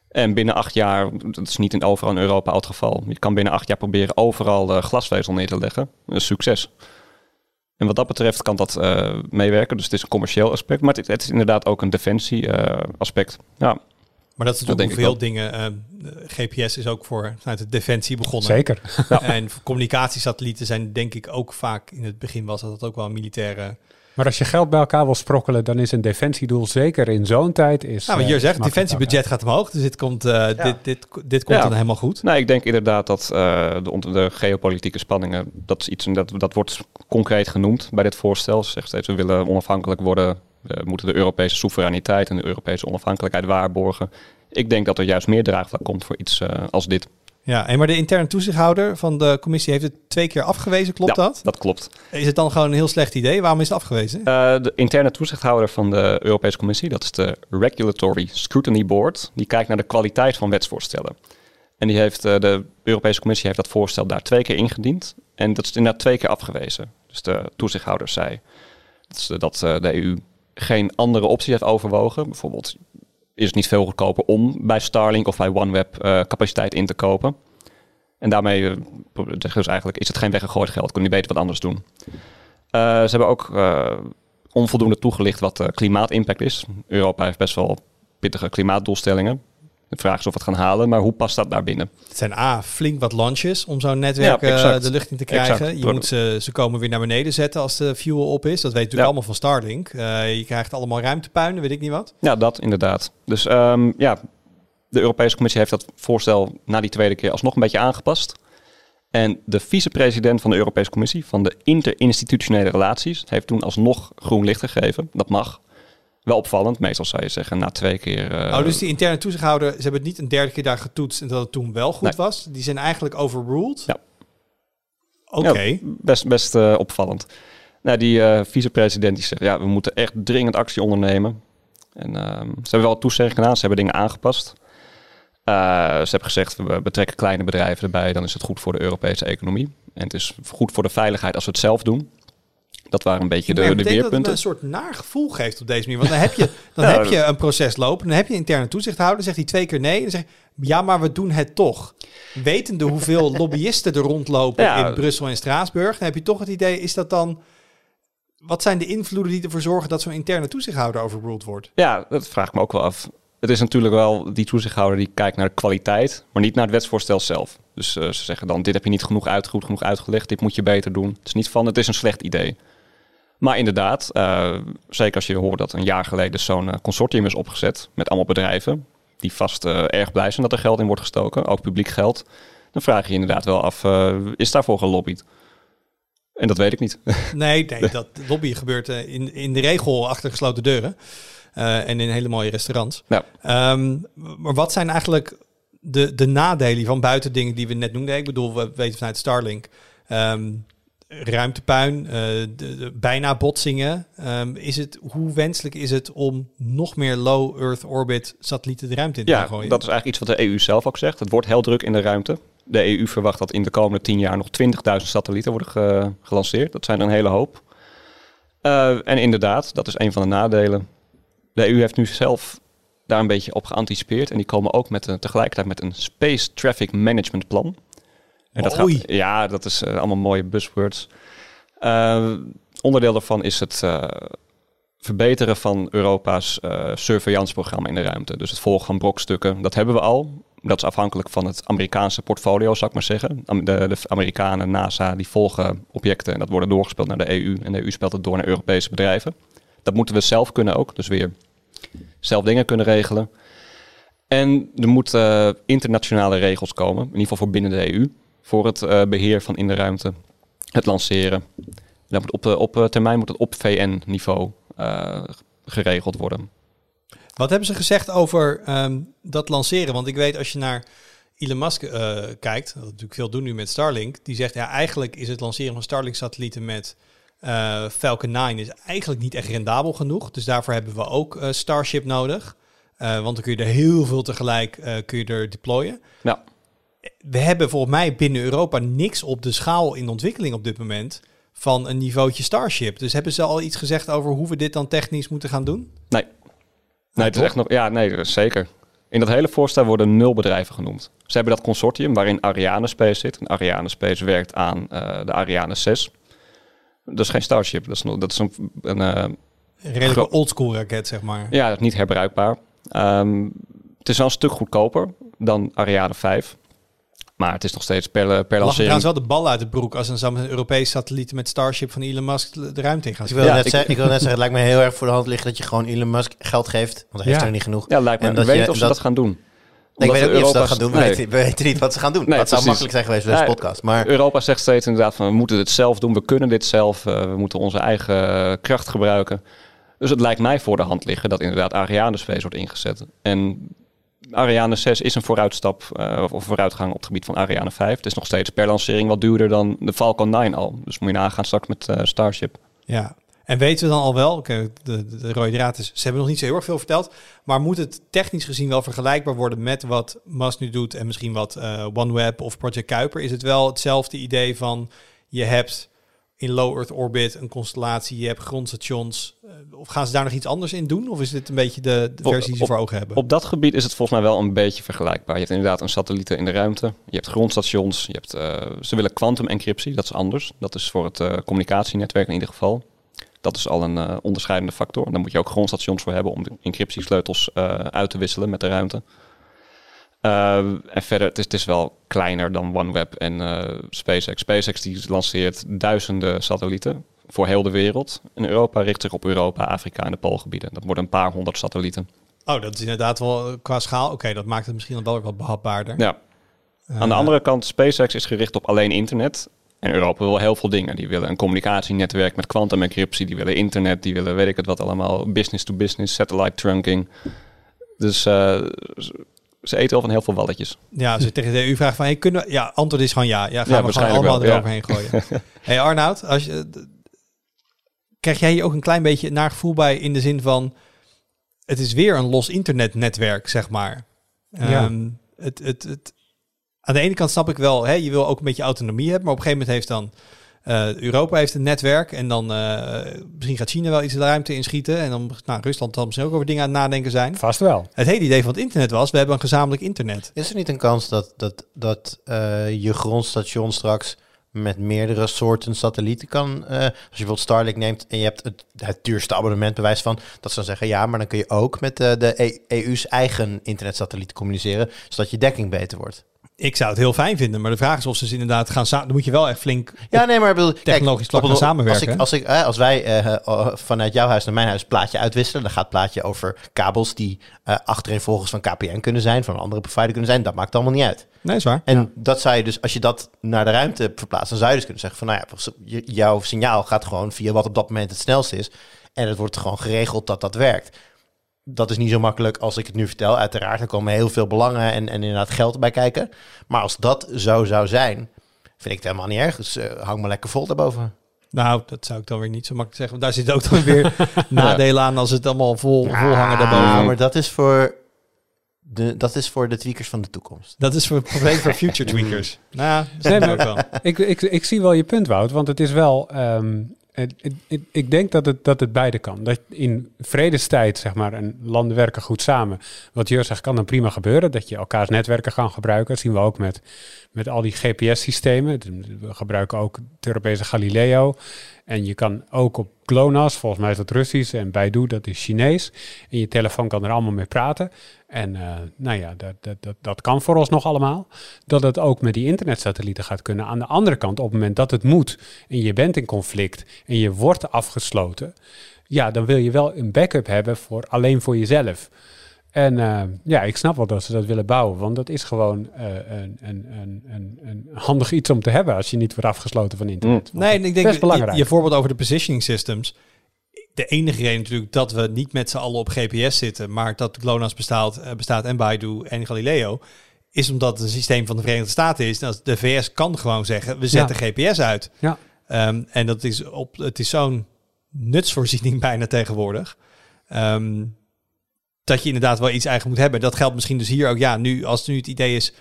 En binnen acht jaar, dat is niet in overal in Europa al het geval, je kan binnen acht jaar proberen overal eh, glasvezel neer te leggen. Is succes. En wat dat betreft kan dat eh, meewerken, dus het is een commercieel aspect, maar het, is inderdaad ook een defensie eh, aspect. Ja, Maar dat is Dat natuurlijk veel dingen. eh, GPS is ook voor vanuit de defensie begonnen. Zeker. En communicatiesatellieten zijn denk ik ook vaak in het begin was dat ook wel een militaire. Maar als je geld bij elkaar wil sprokkelen, dan is een defensiedoel zeker in zo'n tijd. Is, Nou, maar eh, je zegt, het defensiebudget gaat omhoog, dus dit komt, eh, dit, dit, dit komt Ja. dan helemaal goed. Nou, ik denk inderdaad dat eh, de, de geopolitieke spanningen, dat is iets dat, dat wordt concreet genoemd bij dit voorstel. Ze zegt steeds, we willen onafhankelijk worden, we moeten de Europese soevereiniteit en de Europese onafhankelijkheid waarborgen. Ik denk dat er juist meer draagvlak komt voor iets eh, als dit. Ja, en maar de interne toezichthouder van de commissie heeft het twee keer afgewezen, klopt Ja, dat? Dat klopt. Is het dan gewoon een heel slecht idee? Waarom is het afgewezen? Eh, de interne toezichthouder van de Europese Commissie, dat is de Regulatory Scrutiny Board, die kijkt naar de kwaliteit van wetsvoorstellen. En die heeft, eh, de Europese Commissie heeft dat voorstel daar twee keer ingediend. En dat is inderdaad twee keer afgewezen. Dus de toezichthouder zei dat, dat de EU geen andere optie heeft overwogen. Bijvoorbeeld is het niet veel goedkoper om bij Starlink of bij OneWeb eh, capaciteit in te kopen. En daarmee eh, zeggen ze dus eigenlijk, is het geen weggegooid geld. Kunnen die beter wat anders doen. Eh, ze hebben ook onvoldoende toegelicht wat de klimaatimpact is. Europa heeft best wel pittige klimaatdoelstellingen. De vraag is of we het gaan halen, maar hoe past dat daar binnen? Het zijn A, flink wat launches om zo'n netwerk Ja, eh, de lucht in te krijgen. Exact. Je moet ze, ze komen weer naar beneden zetten als de fuel op is. Dat weet je natuurlijk Ja. allemaal van Starlink. Eh, je krijgt allemaal ruimtepuinen, weet ik niet wat. Ja, dat inderdaad. Dus ehm, ja, de Europese Commissie heeft dat voorstel na die tweede keer alsnog een beetje aangepast. En de vicepresident van de Europese Commissie van de interinstitutionele relaties heeft toen alsnog groen licht gegeven. Dat mag. Wel opvallend, meestal zou je zeggen na twee keer. eh, oh, dus die interne toezichthouder, ze hebben het niet een derde keer daar getoetst en dat het toen wel goed Nee. was. Die zijn eigenlijk overruled. Ja. Oké. Ja, best best eh, opvallend. Nou, die eh, vicepresident die zegt, ja, we moeten echt dringend actie ondernemen. En ehm, ze hebben wel toezeggingen gedaan, ze hebben dingen aangepast. Ze hebben gezegd, we betrekken kleine bedrijven erbij, dan is het goed voor de Europese economie. En het is goed voor de veiligheid als we het zelf doen. Dat waren een beetje de, merk de dat het een soort naar gevoel geeft op deze manier. Want dan heb je, dan heb je een proces lopen. Dan heb je een interne toezichthouder. zegt hij twee keer nee. En dan zeg je, ja, maar we doen het toch. Wetende hoeveel lobbyisten er rondlopen Ja. in Brussel en Straatsburg. Dan heb je toch het idee, is dat dan... Wat zijn de invloeden die ervoor zorgen dat zo'n interne toezichthouder overruled wordt? Ja, dat vraag ik me ook wel af. Het is natuurlijk wel die toezichthouder die kijkt naar de kwaliteit, maar niet naar het wetsvoorstel zelf. Dus eh, ze zeggen dan, dit heb je niet genoeg uit, goed genoeg uitgelegd, dit moet je beter doen. Het is niet van, het is een slecht idee. Maar inderdaad, eh, zeker als je hoort dat een jaar geleden zo'n eh, consortium is opgezet met allemaal bedrijven, die vast eh, erg blij zijn dat er geld in wordt gestoken, ook publiek geld, dan vraag je je inderdaad wel af, is daarvoor gelobbyd? En dat weet ik niet. Nee, nee dat lobby gebeurt in, in de regel achter gesloten deuren. En in hele mooie restaurants. Ja. Ehm, maar wat zijn eigenlijk de, de nadelen van buiten dingen die we net noemden? Ik bedoel, we weten vanuit Starlink. ehm, ruimtepuin, eh, de, de- bijna botsingen. Ehm, is het, hoe wenselijk is het om nog meer low Earth orbit satellieten de ruimte in te Ja, gaan gooien? dat is eigenlijk iets wat de EU zelf ook zegt. Het wordt heel druk in de ruimte. De EU verwacht dat in de komende tien jaar nog 20.000 satellieten worden ge- gelanceerd. Dat zijn er een hele hoop. Eh, en inderdaad, dat is een van de nadelen. De EU heeft nu zelf daar een beetje op geanticipeerd. En die komen ook met een, tegelijkertijd met een Space Traffic Management Plan. En dat Mooi. gaat, ja, dat is eh, allemaal mooie buzzwords. Eh, onderdeel daarvan is het eh, verbeteren van Europa's eh surveillanceprogramma in de ruimte. Dus het volgen van brokstukken, dat hebben we al. Dat is afhankelijk van het Amerikaanse portfolio, zou ik maar zeggen. De, de Amerikanen, NASA, die volgen objecten en dat wordt doorgespeeld naar de EU. En de EU speelt het door naar Europese bedrijven. Dat moeten we zelf kunnen ook, dus weer zelf dingen kunnen regelen. En er moeten internationale regels komen, in ieder geval voor binnen de EU, voor het eh, beheer van in de ruimte, het lanceren. Dat moet op, de, op eh, termijn moet het op VN-niveau eh, geregeld worden. Wat hebben ze gezegd over ehm, dat lanceren? Want ik weet als je naar Elon Musk eh, kijkt, dat natuurlijk veel doen nu met Starlink, die zegt ja, eigenlijk is het lanceren van Starlink-satellieten met eh, Falcon 9 is eigenlijk niet echt rendabel genoeg. Dus daarvoor hebben we ook eh, Starship nodig. Eh, want dan kun je er heel veel tegelijk eh, kun je er deployen. Ja. We hebben volgens mij binnen Europa niks op de schaal in ontwikkeling op dit moment van een niveautje Starship. Dus hebben ze al iets gezegd over hoe we dit dan technisch moeten gaan doen? Nee. Nee, het is echt nog. Ja, nee, zeker. In dat hele voorstel worden nul bedrijven genoemd. Ze hebben dat consortium waarin Ariane Space zit. En Ariane Space werkt aan eh, de Ariane 6. Dat is geen Starship. Dat is, nog, dat is een, een eh, Een Gro- oldschool raket, zeg maar. ja, dat is niet herbruikbaar. Ehm, het is wel een stuk goedkoper dan Ariane 5. Maar het is nog steeds per, per Er lag me lancering. trouwens wel de bal uit het broek als een, zo'n Europese satelliet met Starship van Elon Musk de ruimte in gaat. Ik wil, Ja, net ik- zeggen, ik wil net zeggen, het lijkt me heel erg voor de hand liggen dat je gewoon Elon Musk geld geeft. Want hij heeft er niet genoeg. Ja, lijkt me. En Ik dat weet je- of ze dat- dat gaan doen. ik weet ook niet of ze dat gaan doen. We, nee. weten, we weten niet wat ze gaan doen. Nee, dat zou makkelijk zijn geweest bij deze podcast. Maar Europa zegt steeds inderdaad van we moeten dit zelf doen, we kunnen dit zelf, eh, we moeten onze eigen eh, kracht gebruiken. Dus het lijkt mij voor de hand liggen dat inderdaad Ariane Space wordt ingezet. En Ariane 6 is een vooruitstap eh, of- vooruitgang op het gebied van Ariane 5. Het is nog steeds per lancering wat duurder dan de Falcon 9 al. Dus moet je nagaan straks met eh, Starship. Ja. En weten we dan al wel, oké, de, de, de rode draad is, ze hebben nog niet zo heel erg veel verteld, maar moet het technisch gezien wel vergelijkbaar worden met wat Musk nu doet en misschien wat eh, OneWeb of Project Kuiper? Is het wel hetzelfde idee van je hebt in low Earth orbit, een constellatie, je hebt grondstations. Uh, of gaan ze daar nog iets anders in doen? Of is dit een beetje de, de versie die ze voor ogen hebben? Op dat gebied is het volgens mij wel een beetje vergelijkbaar. Je hebt inderdaad een satellieten in de ruimte. Je hebt grondstations. Je hebt, uh, ze willen quantum encryptie, dat is anders. Dat is voor het uh, communicatienetwerk in ieder geval. Dat is al een onderscheidende factor. Daar moet je ook grondstations voor hebben om de encryptiesleutels uit te wisselen met de ruimte. Uh, en verder, het is, het is, wel kleiner dan OneWeb en uh, SpaceX. SpaceX die lanceert duizenden satellieten voor heel de wereld. En Europa richt zich op Europa, Afrika en de Poolgebieden. Dat worden een paar honderd satellieten. Oh, dat is inderdaad wel eh, qua schaal. Oké, dat maakt het misschien wel wat behapbaarder. Ja. Aan de andere kant, SpaceX is gericht op alleen internet. En Europa wil heel veel dingen. Die willen een communicatienetwerk met quantum encryptie. Die willen internet. Die willen weet ik het wat allemaal. Business to business, satellite trunking. Dus uh, ze eten al van heel veel walletjes. Ja, ze tegen de EU vragen van, hey, kunnen we... Ja, antwoord is gewoon ja. Ja, gaan ja, we gewoon allemaal wel, eroverheen ja. gooien. hey Arnoud, als je, krijg jij hier ook een klein beetje naar gevoel bij in de zin van... Het is weer een los internetnetwerk, zeg maar. Ja. Um, het, het, het, aan de ene kant snap ik wel, hè, je wil ook een beetje autonomie hebben, maar op een gegeven moment heeft dan uh, Europa heeft een netwerk en dan uh, misschien gaat China wel iets de ruimte inschieten. En dan nou, Rusland zal misschien ook over dingen aan het nadenken zijn. Vast wel. Het hele idee van het internet was, we hebben een gezamenlijk internet. Is er niet een kans dat, dat, dat uh, je grondstation straks met meerdere soorten satellieten kan. Uh, als je bijvoorbeeld Starlink neemt en je hebt het, het duurste abonnement bewijs van, dat ze dan zeggen ja, maar dan kun je ook met de, de EU's eigen internetsatelliet communiceren, zodat je dekking beter wordt. Ik zou het heel fijn vinden, maar de vraag is of ze inderdaad gaan samen. Dan moet je wel echt flink. Ja, nee, maar bedoel, technologisch gaan samenwerken. Als, ik, als, ik, als wij uh, vanuit jouw huis naar mijn huis plaatje uitwisselen, dan gaat het plaatje over kabels die uh, achterin volgens van KPN kunnen zijn, van een andere provider kunnen zijn. Dat maakt allemaal niet uit. Nee, is waar. En ja. dat zou je dus, als je dat naar de ruimte verplaatst, dan zou je dus kunnen zeggen van, nou ja, jouw signaal gaat gewoon via wat op dat moment het snelste is. En het wordt gewoon geregeld dat dat werkt dat is niet zo makkelijk als ik het nu vertel. Uiteraard, er komen heel veel belangen en, en inderdaad geld bij kijken. Maar als dat zo zou zijn, vind ik het helemaal niet erg. Dus uh, hang me lekker vol daarboven. Nou, dat zou ik dan weer niet zo makkelijk zeggen. Want daar zit ook dan weer nadelen aan als het allemaal vol, vol hangen daarboven. maar dat is voor de, dat is voor de tweakers van de toekomst. Dat is voor probleem voor future tweakers. nou, ook wel. Ik, ik, ik zie wel je punt, Wout. Want het is wel... Um, ik denk dat het, dat het beide kan. Dat in vredestijd, zeg maar, en landen werken goed samen. Wat Jur zegt, kan dan prima gebeuren. Dat je elkaars netwerken kan gebruiken. Dat zien we ook met, met al die GPS-systemen. We gebruiken ook het Europese Galileo. En je kan ook op GLONASS, volgens mij is dat Russisch, en Baidu, dat is Chinees. En je telefoon kan er allemaal mee praten. En uh, nou ja, dat, dat, dat, dat kan vooralsnog allemaal. Dat het ook met die internetsatellieten gaat kunnen. Aan de andere kant, op het moment dat het moet en je bent in conflict en je wordt afgesloten, ja, dan wil je wel een backup hebben voor alleen voor jezelf. En uh, ja, ik snap wel dat ze dat willen bouwen, want dat is gewoon uh, een, een, een, een, handig iets om te hebben als je niet wordt afgesloten van internet. Mm. Nee, ik denk best belangrijk. Je, je voorbeeld over de positioning systems. De enige reden natuurlijk dat we niet met z'n allen op GPS zitten, maar dat GLONASS bestaat, uh, bestaat en Baidu en Galileo, is omdat het een systeem van de Verenigde Staten is. De VS kan gewoon zeggen, we zetten ja. GPS uit. Ja. Um, en dat is op, het is zo'n nutsvoorziening bijna tegenwoordig. Um, dat je inderdaad wel iets eigen moet hebben. Dat geldt misschien dus hier ook. Ja, nu als nu het idee is,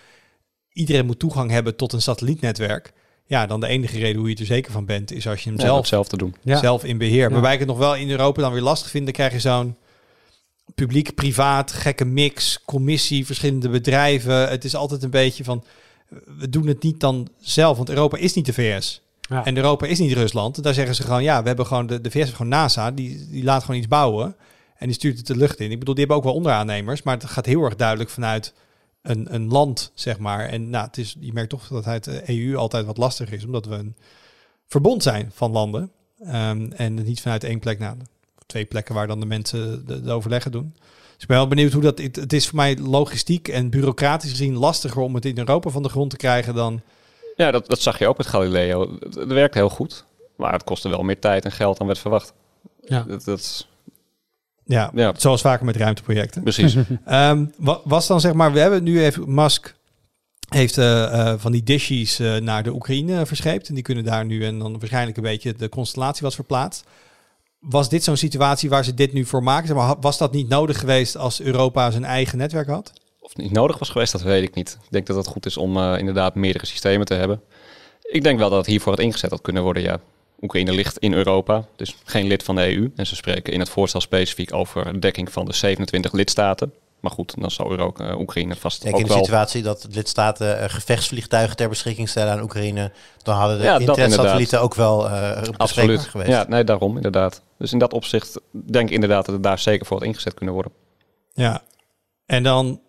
iedereen moet toegang hebben tot een satellietnetwerk. Ja, dan de enige reden hoe je er zeker van bent, is als je hem ja, zelf, zelf te doen. Zelf in beheer. Ja. Waarbij ik het nog wel in Europa dan weer lastig vind, dan krijg je zo'n publiek-privaat, gekke mix, commissie, verschillende bedrijven. Het is altijd een beetje van, we doen het niet dan zelf, want Europa is niet de VS. Ja. En Europa is niet Rusland. Daar zeggen ze gewoon, ja, we hebben gewoon de, de VS, gewoon NASA, die, die laat gewoon iets bouwen. En die stuurt het de lucht in. Ik bedoel, die hebben ook wel onderaannemers, maar het gaat heel erg duidelijk vanuit een, een land, zeg maar. En nou, het is, je merkt toch dat het de EU altijd wat lastiger is, omdat we een verbond zijn van landen. Um, en niet vanuit één plek naar twee plekken waar dan de mensen de, de, overleggen doen. Dus ik ben wel benieuwd hoe dat. Het, het is voor mij logistiek en bureaucratisch gezien lastiger om het in Europa van de grond te krijgen dan. Ja, dat, dat zag je ook met Galileo. Het, het werkt heel goed, maar het kostte wel meer tijd en geld dan werd verwacht. Ja. Dat, dat ja, ja, zoals vaker met ruimteprojecten. Precies. um, was dan zeg maar, we hebben nu even Musk heeft uh, uh, van die dishes uh, naar de Oekraïne verscheept en die kunnen daar nu en dan waarschijnlijk een beetje de constellatie was verplaatst. Was dit zo'n situatie waar ze dit nu voor maken? Zeg maar, was dat niet nodig geweest als Europa zijn eigen netwerk had? Of het niet nodig was geweest, dat weet ik niet. Ik denk dat het goed is om inderdaad meerdere systemen te hebben. Ik denk wel dat het hiervoor het ingezet had kunnen worden, ja. Oekraïne ligt in Europa, dus geen lid van de EU. En ze spreken in het voorstel specifiek over dekking van de 27 lidstaten. Maar goed, dan zal Euro uh, Oekraïne vast ook in de wel... situatie dat lidstaten uh, gevechtsvliegtuigen ter beschikking stellen aan Oekraïne, dan hadden de Ja, internetsatellieten ook wel uh, Absoluut. geweest. Ja, nee, daarom inderdaad. Dus in dat opzicht denk ik inderdaad dat het daar zeker voor had ingezet kunnen worden. Ja, en dan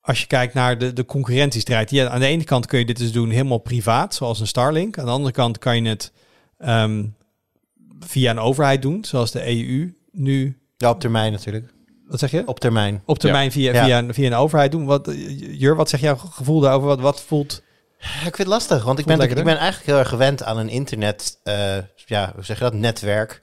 als je kijkt naar de, de concurrentiestrijd. Ja, aan de ene kant kun je dit dus doen helemaal privaat, zoals een Starlink. Aan de andere kant kan je het um, via een overheid doen, zoals de EU nu. Ja, op termijn natuurlijk. Wat zeg je? Op termijn. Op termijn ja. via, ja. via, via een overheid doen. Wat, Jur, wat zegt jouw gevoel daarover? Wat, wat voelt... Ik vind het lastig, want ik ben, ik ben eigenlijk heel erg gewend aan een internet, uh, ja, hoe zeg je dat, netwerk,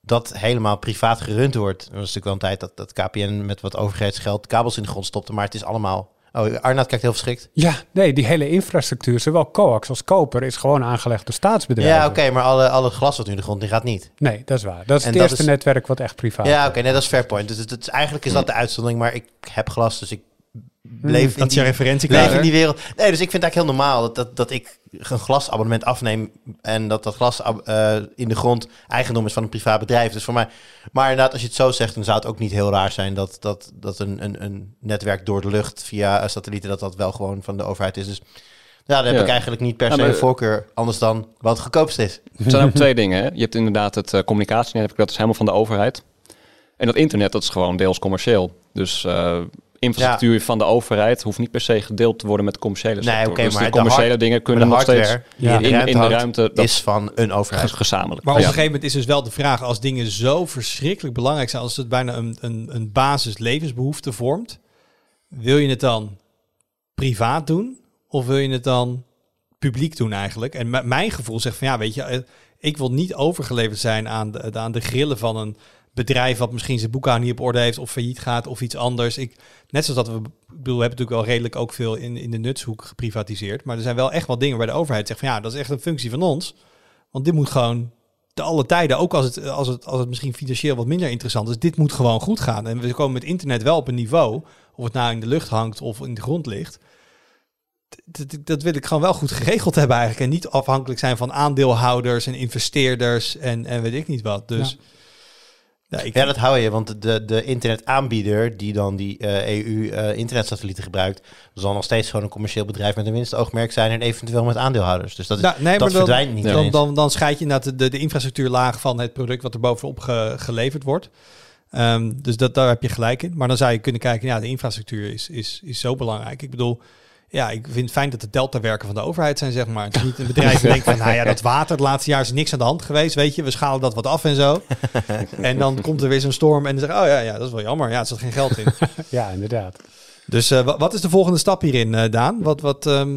dat helemaal privaat gerund wordt. Er was natuurlijk wel een tijd dat, dat KPN met wat overheidsgeld kabels in de grond stopte, maar het is allemaal... Oh, Arnoud kijkt heel verschrikt. Ja, nee, die hele infrastructuur, zowel coax als koper, is gewoon aangelegd door staatsbedrijven. Ja, oké, okay, maar alle, alle glas wat nu in de grond die gaat niet. Nee, dat is waar. Dat is en het eerste is... netwerk wat echt privaat Ja, oké, okay, nee, dat is fair point. Dus het, het, eigenlijk is dat de uitzondering, maar ik heb glas, dus ik bleef mm, dat is je referentie bleef in die wereld. Nee, dus ik vind het eigenlijk heel normaal dat, dat, dat ik een glasabonnement afneem en dat dat glas uh, in de grond eigendom is van een privaat bedrijf. Dus voor mij, maar inderdaad, als je het zo zegt, dan zou het ook niet heel raar zijn dat, dat, dat een, een, een netwerk door de lucht via satellieten, dat dat wel gewoon van de overheid is. Dus ja, daar heb Ja. ik eigenlijk niet per Ja, se maar- een voorkeur, anders dan wat het goedkoopst is. Er zijn ook twee dingen. Hè? Je hebt inderdaad het eh, communicatienet, dat is helemaal van de overheid. En dat internet, dat is gewoon deels commercieel. Dus eh, infrastructuur van de overheid hoeft niet per se gedeeld te worden met de commerciële Nee, sector. oké, dus maar de de commerciële hard- dingen kunnen nog steeds Ja. in de in, ruimte in de hangt, ruimte dat is van een overheid. gezamenlijk. Maar op een gegeven moment is dus wel de vraag, als dingen zo verschrikkelijk belangrijk zijn, als het bijna een, een, een basis levensbehoefte vormt, wil je het dan privaat doen of wil je het dan publiek doen eigenlijk? En mijn gevoel zegt van ja, weet je, eh, ik wil niet overgeleverd zijn aan de, aan de grillen van een bedrijf wat misschien zijn boekhouding niet op orde heeft of failliet gaat of iets anders. Ik, net zoals dat we, bedoel, hebben natuurlijk wel redelijk ook veel in, in de nutshoek geprivatiseerd, maar er zijn wel echt wel dingen waar de overheid zegt van ja, dat is echt een functie van ons. Want dit moet gewoon te alle tijden, ook als het, als, het, als het misschien financieel wat minder interessant is, dit moet gewoon goed gaan. En we komen met internet wel op een niveau, of het nou in de lucht hangt of in de grond ligt. Dat, dat- wil ik gewoon wel goed geregeld hebben eigenlijk. En niet afhankelijk zijn van aandeelhouders en investeerders en, en weet ik niet wat. Dus. Ik, Ja, dat hou je, want de, de internetaanbieder die dan die eh, EU-internetsatellieten gebruikt, zal nog steeds gewoon een commercieel bedrijf met een winstoogmerk zijn en eventueel met aandeelhouders. Dus dat, is, Nou, nee, dat maar dan- verdwijnt niet dan, dan, dan scheid je inderdaad de, de infrastructuurlaag van het product wat er bovenop ge- geleverd wordt. Ehm, dus dat, daar heb je gelijk in. Maar dan zou je kunnen kijken, ja, de infrastructuur is, is, is zo belangrijk. Ik bedoel, ja, ik vind het fijn dat de deltawerken van de overheid zijn, zeg maar. Het is niet een bedrijf dat denkt van, nou ja, dat water het laatste jaar is niks aan de hand geweest, weet je. We schalen dat wat af en zo. en dan komt er weer zo'n storm en dan zeggen, oh ja, ja, dat is wel jammer. Ja, er zat geen geld in. Ja, inderdaad. Dus eh, wa- wat is de volgende stap hierin, eh, Daan? Wat, wat, ehm,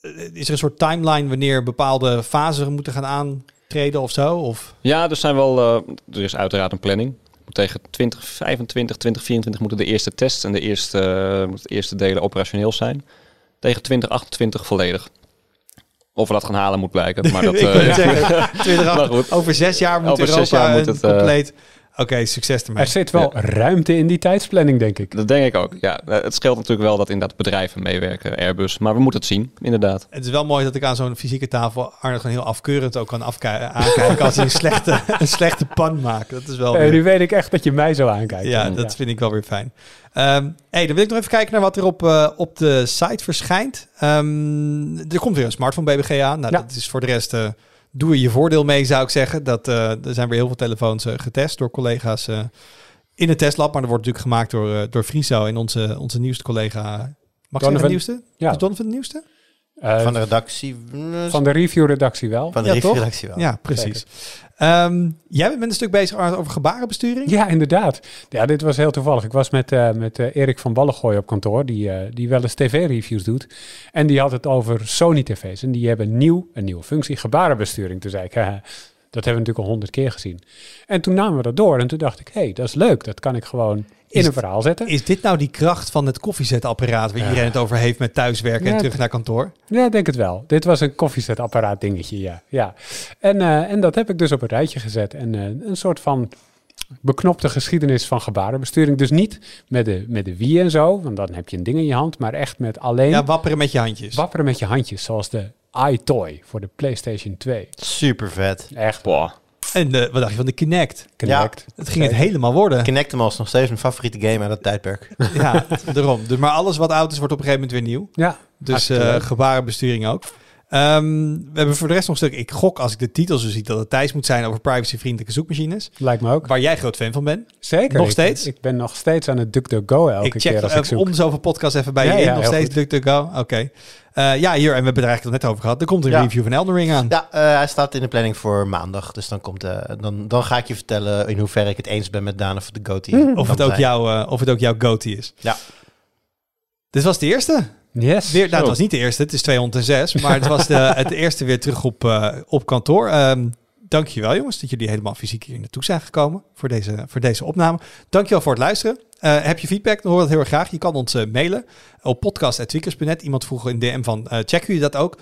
eh, is er een soort timeline wanneer bepaalde fasen moeten gaan aantreden of zo? Of? Ja, er zijn wel. eh, er is uiteraard een planning. Moet Tegen 2025, 2024 moeten de eerste tests en de eerste, moeten de eerste delen operationeel zijn. Tegen 2028 volledig. Of we dat gaan halen moet blijken. Maar dat, wil zeggen, 20 Maar goed. over zes jaar moet Over Europa zes jaar moet het, eh, compleet... Oké, succes ermee. Er zit wel ruimte in die tijdsplanning, denk ik. dat denk ik ook. Ja, het scheelt natuurlijk wel dat inderdaad bedrijven meewerken, Airbus. Maar we moeten het zien, inderdaad. Het is wel mooi dat ik aan zo'n fysieke tafel Arne gewoon heel afkeurend ook kan aankijken als hij een slechte, een slechte pan maakt. Dat is wel weer- nu weet ik echt dat je mij zo aankijkt. Ja, dat vind ik wel weer fijn. Ehm hey, dan wil ik nog even kijken naar wat er op, eh, op de site verschijnt. Ehm, er komt weer een smartphone BBG aan. Nou, Ja. dat is voor de rest... eh, doe er je voordeel mee, zou ik zeggen. Dat, eh, er zijn weer heel veel telefoons eh, getest door collega's eh, in het testlab. Maar dat wordt natuurlijk gemaakt door, door Friso en onze, onze nieuwste collega... Mag ik zeggen de nieuwste? Ja. Is Donovan de nieuwste? Van de redactie, mm, van de review-redactie wel. van de Ja, review toch? redactie wel. Ja, precies. Ehm, jij bent met een stuk bezig over gebarenbesturing. Ja, inderdaad. Ja, dit was heel toevallig. Ik was met, eh, met eh, Erik van Ballengooi op kantoor, die, eh, die wel eens tv-reviews doet. En die had het over Sony-tv's. En die hebben nieuw, een nieuwe functie, gebarenbesturing. Toen zei ik, dat hebben we natuurlijk al honderd keer gezien. En toen namen we dat door en toen dacht ik, hé, hey, dat is leuk. Dat kan ik gewoon in Is een verhaal zetten. Is dit nou die kracht van het koffiezetapparaat waar Ja. iedereen het over heeft met thuiswerken en terug naar kantoor? Ja, ik denk het wel. Dit was een koffiezetapparaat dingetje, ja. ja. En, eh, en dat heb ik dus op een rijtje gezet. En eh, een soort van beknopte geschiedenis van gebarenbesturing. Dus niet met de, met de wie en zo, want dan heb je een ding in je hand, maar echt met alleen Ja, wapperen met je handjes. wapperen met je handjes. Zoals de iToy voor de PlayStation 2. Super vet. Echt Boah. En eh, wat dacht je van de Kinect? Kinect. Het ging het helemaal worden. Kinectimals nog steeds mijn favoriete game uit dat tijdperk. ja, daarom. Dus, maar alles wat oud is, wordt op een gegeven moment weer nieuw. Ja, Dus eh leuk. gebarenbesturing ook. Ehm, we hebben voor de rest nog een stuk. Ik gok als ik de titel zo zie dat het Thijs moet zijn over privacyvriendelijke zoekmachines. lijkt me ook. Waar jij groot fan van bent. Zeker. Nog steeds? Ik, ben nog steeds aan het DuckDuckGo elke ik check keer als ik zoek. om zoveel podcast even bij Ja, je in. ja, nog steeds DuckDuckGo. Oké. Eh, ja, hier. En we hebben het er eigenlijk al net over gehad. Er komt een Ja. review van Elden Ring aan. Ja, eh, hij staat in de planning voor maandag. Dus dan, komt, eh, dan, dan ga ik je vertellen in hoeverre ik het eens ben met Daan of de Goatee. Of het, ook jouw, of het ook jouw goatee is. Ja. Dit was de eerste. Yes. Weer, nou, het was niet de eerste, het is 206. Maar het was de, het eerste weer terug op, eh, op kantoor. Ehm dankjewel jongens, dat jullie helemaal fysiek hier naartoe zijn gekomen voor deze, voor deze opname. Dankjewel voor het luisteren. Eh, heb je feedback, dan hoor we dat heel erg graag. Je kan ons eh, mailen op podcast.tweakers.net. Iemand vroeg in DM van, eh checken jullie dat ook?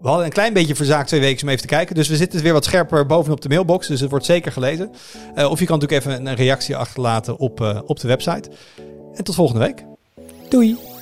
We hadden een klein beetje verzaakt twee weken om even te kijken. Dus we zitten weer wat scherper bovenop de mailbox. Dus het wordt zeker gelezen. Eh, of je kan natuurlijk even een reactie achterlaten op, eh, op de website. En tot volgende week. Doei.